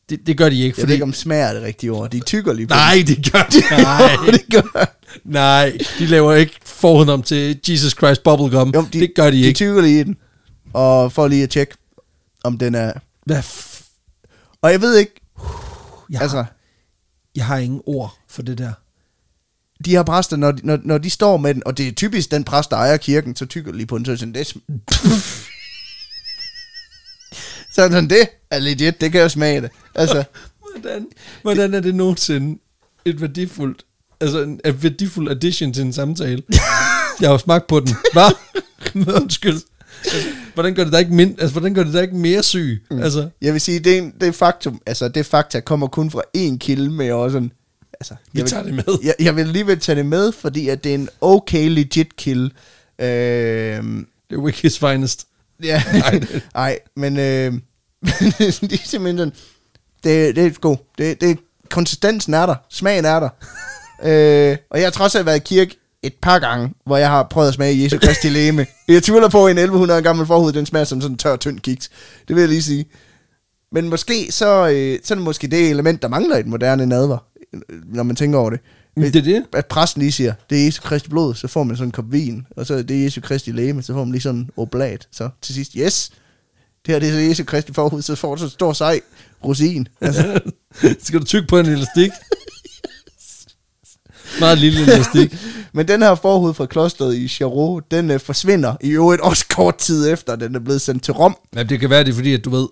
Det, det gør de ikke, Jeg ved fordi... ikke, om smager er det rigtige ord. De tykker lige på Nej, det gør de. Nej, det gør nej, de laver ikke forhuden om til Jesus Christ Bubblegum. Jo, de, det gør de de ikke. tykker lige i den. Og for lige at tjekke, om den er... Hvad f- Og jeg ved ikke, jeg, altså... har, jeg har ingen ord for det der. De her præster, når de, når, når de står med den, og det er typisk den præst, der ejer kirken, så tykker de lige på den, så er sådan, det så er sådan, det er legit, det kan jeg smage det. Altså, Hvordan, hvordan er det nogensinde et værdifuldt, altså en, en værdifuld addition til en samtale? Jeg har jo smagt på den. Hvad? Undskyld. Altså, hvordan gør det dig ikke mind, altså, hvordan gør det dig ikke mere syg? Mm. Altså, jeg vil sige, det er, en, det er faktum, altså det fakta kommer kun fra én kilde, men jeg er også sådan, altså, vi jeg vil, tager det med. jeg, jeg vil alligevel tage det med, fordi at det er en okay legit kilde. Øhm, Det er Wikis finest. Ja, nej, men øh, det er simpelthen sådan, det, det er god. Det, det, konsistensen er der, smagen er der. øh, og jeg har trods alt været i kirke et par gange, hvor jeg har prøvet at smage Jesu Kristi læme. Jeg tvivler på, at en 1100 år gammel forhud, den smager som sådan en tør, tynd kiks. Det vil jeg lige sige. Men måske så, øh, så er det måske det element, der mangler i den moderne nadver, når man tænker over det. Det er det. At præsten lige siger, det er Jesu Kristi blod, så får man sådan en kop vin, og så er det Jesu Kristi læme, så får man lige sådan en oblat. Så til sidst, yes, det her det er så Jesu Kristi forhud, så får du så stor sej rosin. Altså, Skal du tykke på en elastik? Meget lille elastik. men den her forhud fra klosteret i Charot, den øh, forsvinder i øvrigt også kort tid efter, den er blevet sendt til Rom. Ja, det kan være, det er fordi, at du ved,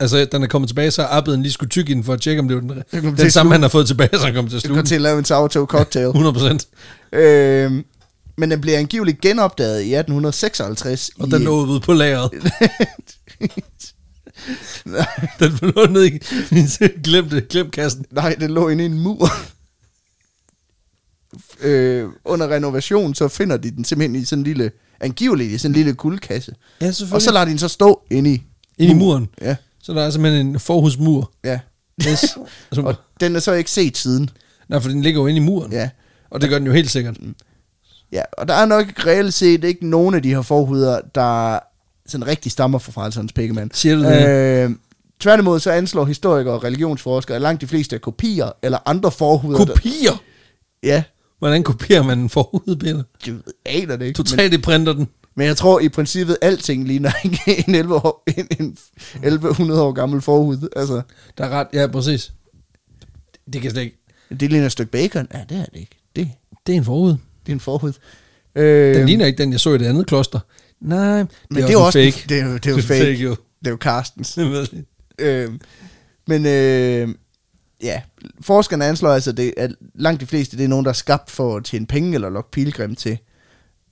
altså den er kommet tilbage, så har abbeden lige skulle tykke i den for at tjekke, om det var den, kom den, den samme, sluge. han har fået tilbage, så han kommer til at Du sluge kan den. til at lave en sourdough cocktail. 100 procent. øh, men den bliver angiveligt genopdaget i 1856. Og i, den lå ude på lageret. den lå nede i glemte, glem kassen. Nej, den lå inde i en mur. øh, under renovation, så finder de den simpelthen i sådan en lille, angiveligt i sådan en lille guldkasse. Ja, Og så lader de den så stå inde i, Ind i muren. Ja, Så der er simpelthen en forhusmur. ja. Yes. altså, Og den er så ikke set siden. nej, for den ligger jo inde i muren. Ja. Og det gør den jo helt sikkert. ja, og der er nok reelt set ikke nogen af de her forhuder, der sådan rigtig stammer fra frelserens pækkemand. Siger du det? Øh, tværtimod så anslår historikere og religionsforskere, at langt de fleste er kopier eller andre forhuder. der, Kopier? ja, Hvordan kopierer man en forhud, Peter? jeg aner det ikke. Du 3D-printer den. Men jeg tror i princippet, alting ligner en, 11 år, en, en 1100 år gammel forhud. Altså, Der er ret, ja, præcis. Det kan slet ikke. det ligner et stykke bacon. Ja, det er det ikke. Det, Det er en forud. det er en forhud. Øh, Den ligner ikke den, jeg så i det andet kloster. Nej, det men det er jo også en fake. Det er jo, det er jo Det er fake. fake, jo. Det er jo Carstens. Ved øh, men øh, ja, forskerne anslår altså, det, at langt de fleste, det er nogen, der er skabt for at tjene penge eller lokke pilgrim til.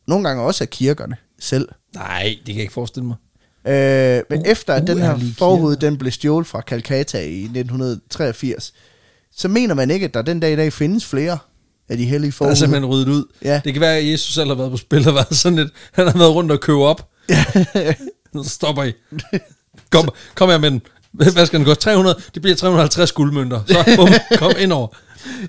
Nogle gange også af kirkerne selv. Nej, det kan jeg ikke forestille mig. Øh, men U- efter at den her forhud, den blev stjålet fra Calcutta i 1983, så mener man ikke, at der den dag i dag findes flere af de hellige Der er forhud. simpelthen ryddet ud. Ja. Det kan være, at Jesus selv har været på spil og været sådan lidt. Han har været rundt og købe op. Så stopper I. Kom, kom her med den. Hvad skal den gå? 300? Det bliver 350 guldmønter. Så bum, kom ind over.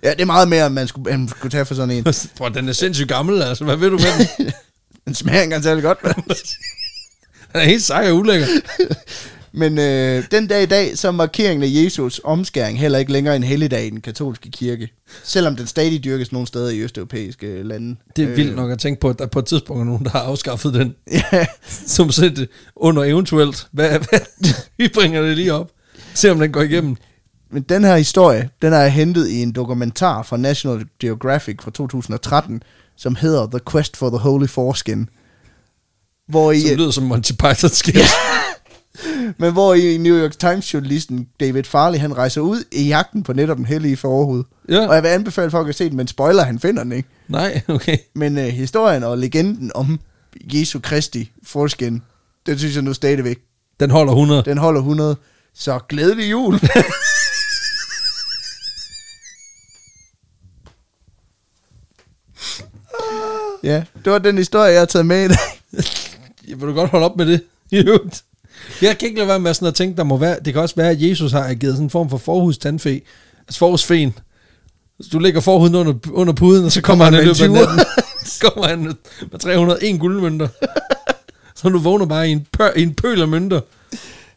ja, det er meget mere, end man skulle, end man skulle tage for sådan en. Tror, den er sindssygt gammel, altså. Hvad ved du med den? Den smager ikke engang særlig godt. men- Den er helt sej og ulækker. Men øh, den dag i dag, så er markeringen af Jesus omskæring heller ikke længere en helligdag i den katolske kirke. Selvom den stadig dyrkes nogle steder i østeuropæiske lande. Det er Øh, vildt nok at tænke på, at der på et tidspunkt er nogen, der har afskaffet den. Ja, Som sæt under eventuelt. Hvad, hvad? Vi bringer det lige op. Se om den går igennem. men den her historie, den er hentet i en dokumentar fra National Geographic fra 2013, som hedder The Quest for the Holy Foreskin. Hvor i, Som lyder som Monty Python sketch. men hvor i New York Times journalisten David Farley, han rejser ud i jagten på netop den hellige forhud. Ja. Og jeg vil anbefale folk at se den, men spoiler, han finder den ikke. Nej, okay. Men øh, historien og legenden om Jesu Kristi forskin, den synes jeg nu stadigvæk, Den holder 100. den holder 100. Så glædelig jul. ja, det var den historie, jeg har taget med i dag. Jeg vil du godt holde op med det? Jo. Jeg kan ikke lade være med sådan at tænke, der må være, det kan også være, at Jesus har ageret sådan en form for forhudstandfe, altså forhudsfen. Så du lægger forhuden under, under puden, og så kommer han i med løbet af en natten. Så kommer han med 301 guldmønter. Så du vågner bare i en, pør, i en pøl af mønter.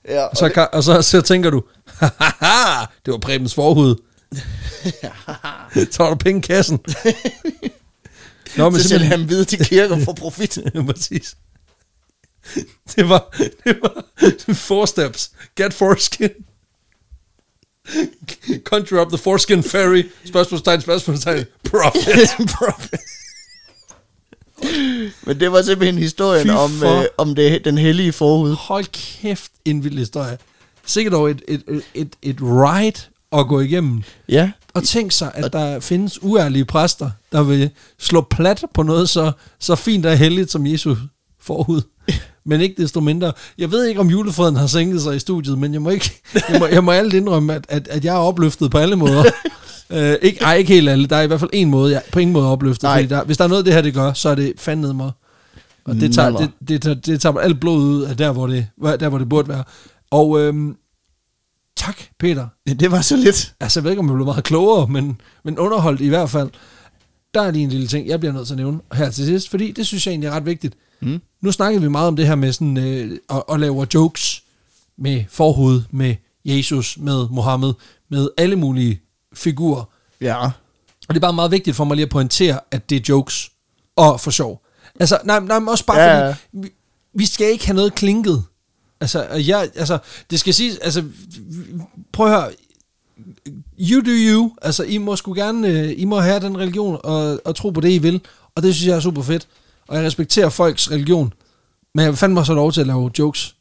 Ja, Og så, kan, og så, så tænker du, haha, det var Prebens forhud. så var der penge i kassen. Nå, så sælger han videre til kirker for profit. Præcis. Det var, det var four steps. Get foreskin. Country up the foreskin ferry. Spørgsmålstegn, spørgsmålstegn. Profit. Profit. Men det var simpelthen historien Fy om, for- øh, om det, den hellige forhud. Hold kæft, en vild historie. Sikkert dog et, et, et, et, et ride at gå igennem. Ja, Og tænk sig, at der findes uærlige præster, der vil slå plat på noget så, så fint og heldigt som Jesus forhud. Men ikke desto mindre. Jeg ved ikke, om julefreden har sænket sig i studiet, men jeg må, ikke, jeg må, jeg må alt indrømme, at, at, at jeg er opløftet på alle måder. uh, ikke, ej, ikke helt alle. Der er i hvert fald en måde, jeg på ingen måde er opløftet. Nej. Fordi der, hvis der er noget, det her det gør, så er det fandme mig. Og det tager, det, det, tager, det tager alt blod ud af der, hvor det, der, hvor det burde være. Og øhm, tak, Peter. det var så lidt. Altså, jeg ved ikke, om jeg blev meget klogere, men, men underholdt i hvert fald. Der er lige en lille ting, jeg bliver nødt til at nævne her til sidst, fordi det synes jeg egentlig er ret vigtigt. Mm. Nu snakkede vi meget om det her med sådan, øh, at, at lave jokes med forhud, med Jesus, med Mohammed, med alle mulige figurer. Ja. Og det er bare meget vigtigt for mig lige at pointere, at det er jokes og for sjov. Altså, nej, nej men også bare Ja, fordi, vi, vi skal ikke have noget klinket. Altså, og jeg, altså, det skal siges, altså, prøv at høre, you do you, altså, I må sgu gerne, øh, I må have den religion og, og tro på det, I vil, og det synes jeg er super fedt, og jeg respekterer folks religion, men jeg fandme også have lov til at lave jokes.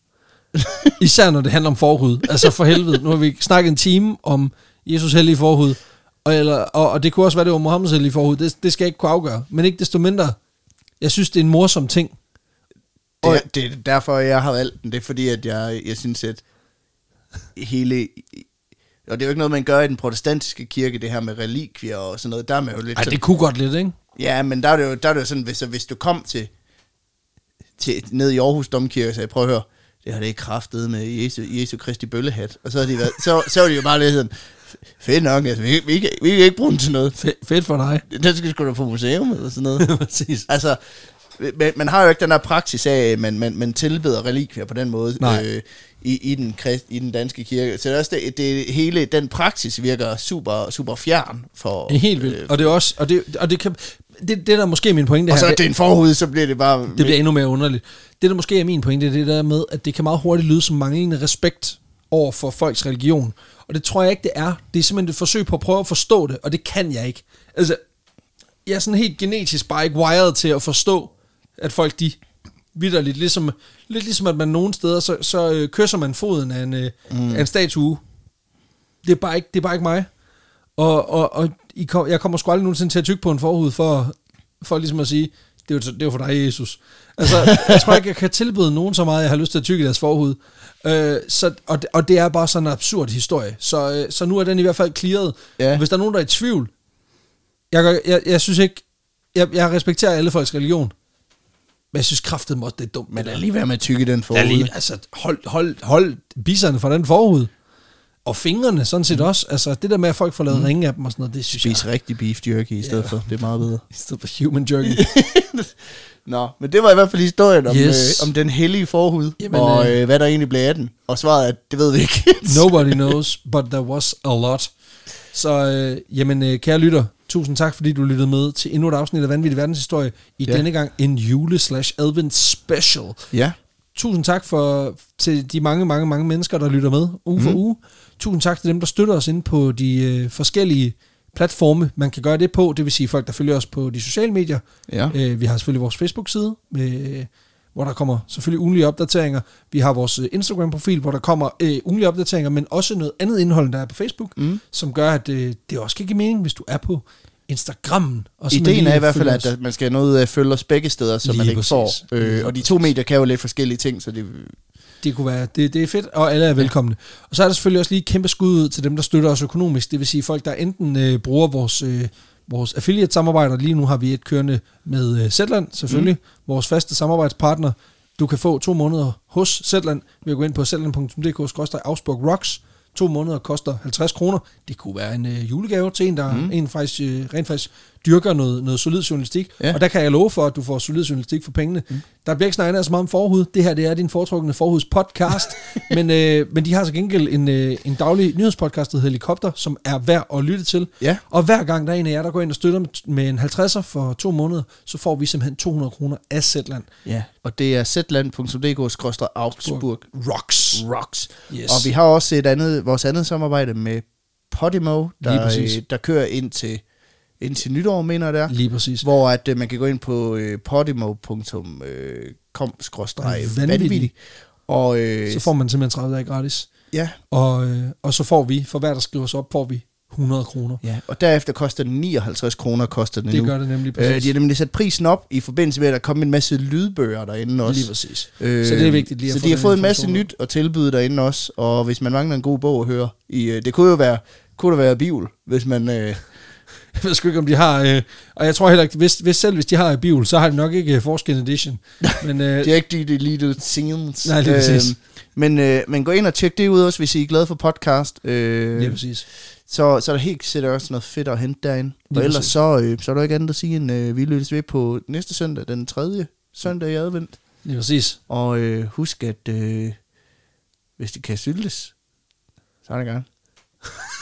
Især når det handler om forhud. Altså for helvede, nu har vi snakket en time om Jesus hellige forhud, og, eller, og, og det kunne også være, det var Mohammeds hellige forhud. Det, det skal jeg ikke kunne afgøre. Men ikke desto mindre, jeg synes, det er en morsom ting. Det, er, det er derfor, jeg har valgt den. Det er fordi, at jeg, jeg synes, at hele... Og det er jo ikke noget, man gør i den protestantiske kirke, det her med relikvier og sådan noget. Der er man jo lidt Ej, det kunne godt lidt, ikke? Ja, men der er det jo, der er det jo sådan, hvis, hvis du kom til, til ned i Aarhus Domkirke og sagde, prøv at høre, det har det ikke kraftet med Jesu, Jesu Kristi bøllehat. Og så har de været, så, så var de jo bare lidt sådan, fedt nok, altså, vi, vi, kan, vi kan ikke bruge den til noget. Fe- fedt for dig. Den skal sgu da på museum eller sådan noget. Præcis. altså, men, man har jo ikke den der praksis af, at man, man, man tilbeder relikvier på den måde Nej. øh, i, i, den krist, i den danske kirke. Så det er også det, det hele, den praksis virker super, super fjern for... Er helt vildt. øh, Og det er også, og det, og det kan, det, det der måske er min pointe Og så her, er det en forhud, så bliver det bare... det bliver endnu mere underligt. Det der måske er min pointe, det er det der med, at det kan meget hurtigt lyde som manglende respekt over for folks religion. Og det tror jeg ikke, det er. Det er simpelthen et forsøg på at prøve at forstå det, og det kan jeg ikke. Altså, jeg er sådan helt genetisk bare ikke wired til at forstå, at folk de vidderligt, ligesom, lidt ligesom at man nogle steder, så, så øh, kysser man foden af en, øh, mm. af en statue. Det er bare ikke, det er bare ikke mig. Og, og, og I kom, jeg kommer sgu aldrig nogensinde til at tykke på en forhud for, for ligesom at sige, det er jo, det er jo for dig, Jesus. Altså, jeg tror ikke, jeg kan tilbyde nogen så meget, jeg har lyst til at tykke deres forhud. Øh, så, og, det, og det er bare sådan en absurd historie. Så, øh, så nu er den i hvert fald clearet. Ja. Hvis der er nogen, der er i tvivl, jeg, gør- jeg, jeg synes ikke, jeg, jeg respekterer alle folks religion, men jeg synes kraftet også, det er dumt. Men lad lige være med at tykke i den forhud. Ja, lige, altså, hold, hold, hold biserne fra den forhud. Og fingrene sådan set også. Altså, det der med, at folk får lavet mm. ringe af dem og sådan noget, det synes Spis jeg... rigtig beef jerky i stedet Ja. for. Det er meget bedre. I stedet for human jerky. Nå, men det var i hvert fald historien om, Yes. øh, om den hellige forhud, Jamen, og øh, øh, hvad der egentlig blev af den. Og svaret er, det ved vi ikke. Nobody knows, but there was a lot. Så, øh, jamen, øh, kære lytter, tusind tak, fordi du lyttede med til endnu et afsnit af Vanvittig Verdenshistorie. I Ja. denne gang en jule-slash-advent special. ja, Tusind tak for, til de mange, mange, mange mennesker, der lytter med uge for Mhm. uge. Tusind tak til dem, der støtter os inde på de øh, forskellige platforme, man kan gøre det på. Det vil sige folk, der følger os på de sociale medier. ja. Øh, vi har selvfølgelig vores Facebook-side, med, hvor der kommer selvfølgelig ugenlige opdateringer. Vi har vores øh, Instagram-profil, hvor der kommer øh, ugenlige opdateringer, men også noget andet indhold, der er på Facebook, Mm. som gør, at øh, det også kan give mening, hvis du er på Instagrammen. Og Ideen er i hvert fald, at man skal have noget at følge os begge steder, så Lige man ikke præcis. får. Øh, og de to medier kan jo lidt forskellige ting, så det... Det kunne være, det, det er fedt, og alle er velkomne. Og så er der selvfølgelig også lige et kæmpe skud ud til dem, der støtter os økonomisk. Det vil sige folk, der enten øh, bruger vores, øh, vores affiliate-samarbejder. Lige nu har vi et kørende med øh, Zetland, selvfølgelig. Mm. Vores faste samarbejdspartner. Du kan få to måneder hos Zetland ved at gå ind på zetland.dk Rocks. To måneder koster 50 kroner. Det kunne være en øh, julegave til en, der mm. en faktisk, øh, rent faktisk dyrker noget, noget solid journalistik. Ja. Og der kan jeg love for, at du får solid journalistik for pengene. Mm. Der bliver ikke snakket så meget om forhud. Det her det er din foretrukne forhuds podcast. men, øh, men de har så gengæld en, øh, en daglig nyhedspodcast, der hedder Helikopter, som er værd at lytte til. Ja. Og hver gang der er en af jer, der går ind og støtter med, en 50'er for to måneder, så får vi simpelthen 200 kroner af Zetland. Ja, og det er zland.dk-augsburg Rocks. Rocks. Yes. Og vi har også et andet, vores andet samarbejde med Podimo, der, øh, der kører ind til, ind til nytår, mener jeg det er. Lige præcis. Hvor at, øh, man kan gå ind på øh, podimo.com-vanvittig. Vanvittig. Og øh, Så får man simpelthen 30 dage gratis. ja, Og, øh, og så får vi, for hver der skriver sig op, får vi 100 kroner. ja, og derefter koster den 59 kroner, koster den Det nu. gør det nemlig præcis. Øh, de har nemlig sat prisen op i forbindelse med, at der kom en masse lydbøger derinde også. Lige præcis. Øh, Så det er vigtigt lige at Så få de har fået en masse nyt at tilbyde derinde også, og hvis man mangler en god bog at høre, i, øh, det kunne jo være, kunne det være Bibel, hvis man... Øh, Jeg ved sgu ikke, om de har... Øh, og jeg tror heller ikke, hvis, hvis selv hvis de har Bibel, så har de nok ikke uh, Forskin Edition. Men øh, det er ikke de deleted scenes. Nej, lige præcis. men, øh, men gå ind og tjek det ud også, hvis I er glade for podcast. Øh, lige præcis. så, så er der helt sikkert også noget fedt at hente derinde. Lige Og ellers præcis. så, øh, så er der ikke andet at sige, end øh, vi lyttes ved på næste søndag, den tredje søndag i advent. Lige præcis. Og øh, husk, at øh, hvis det kan syltes, så er det gang.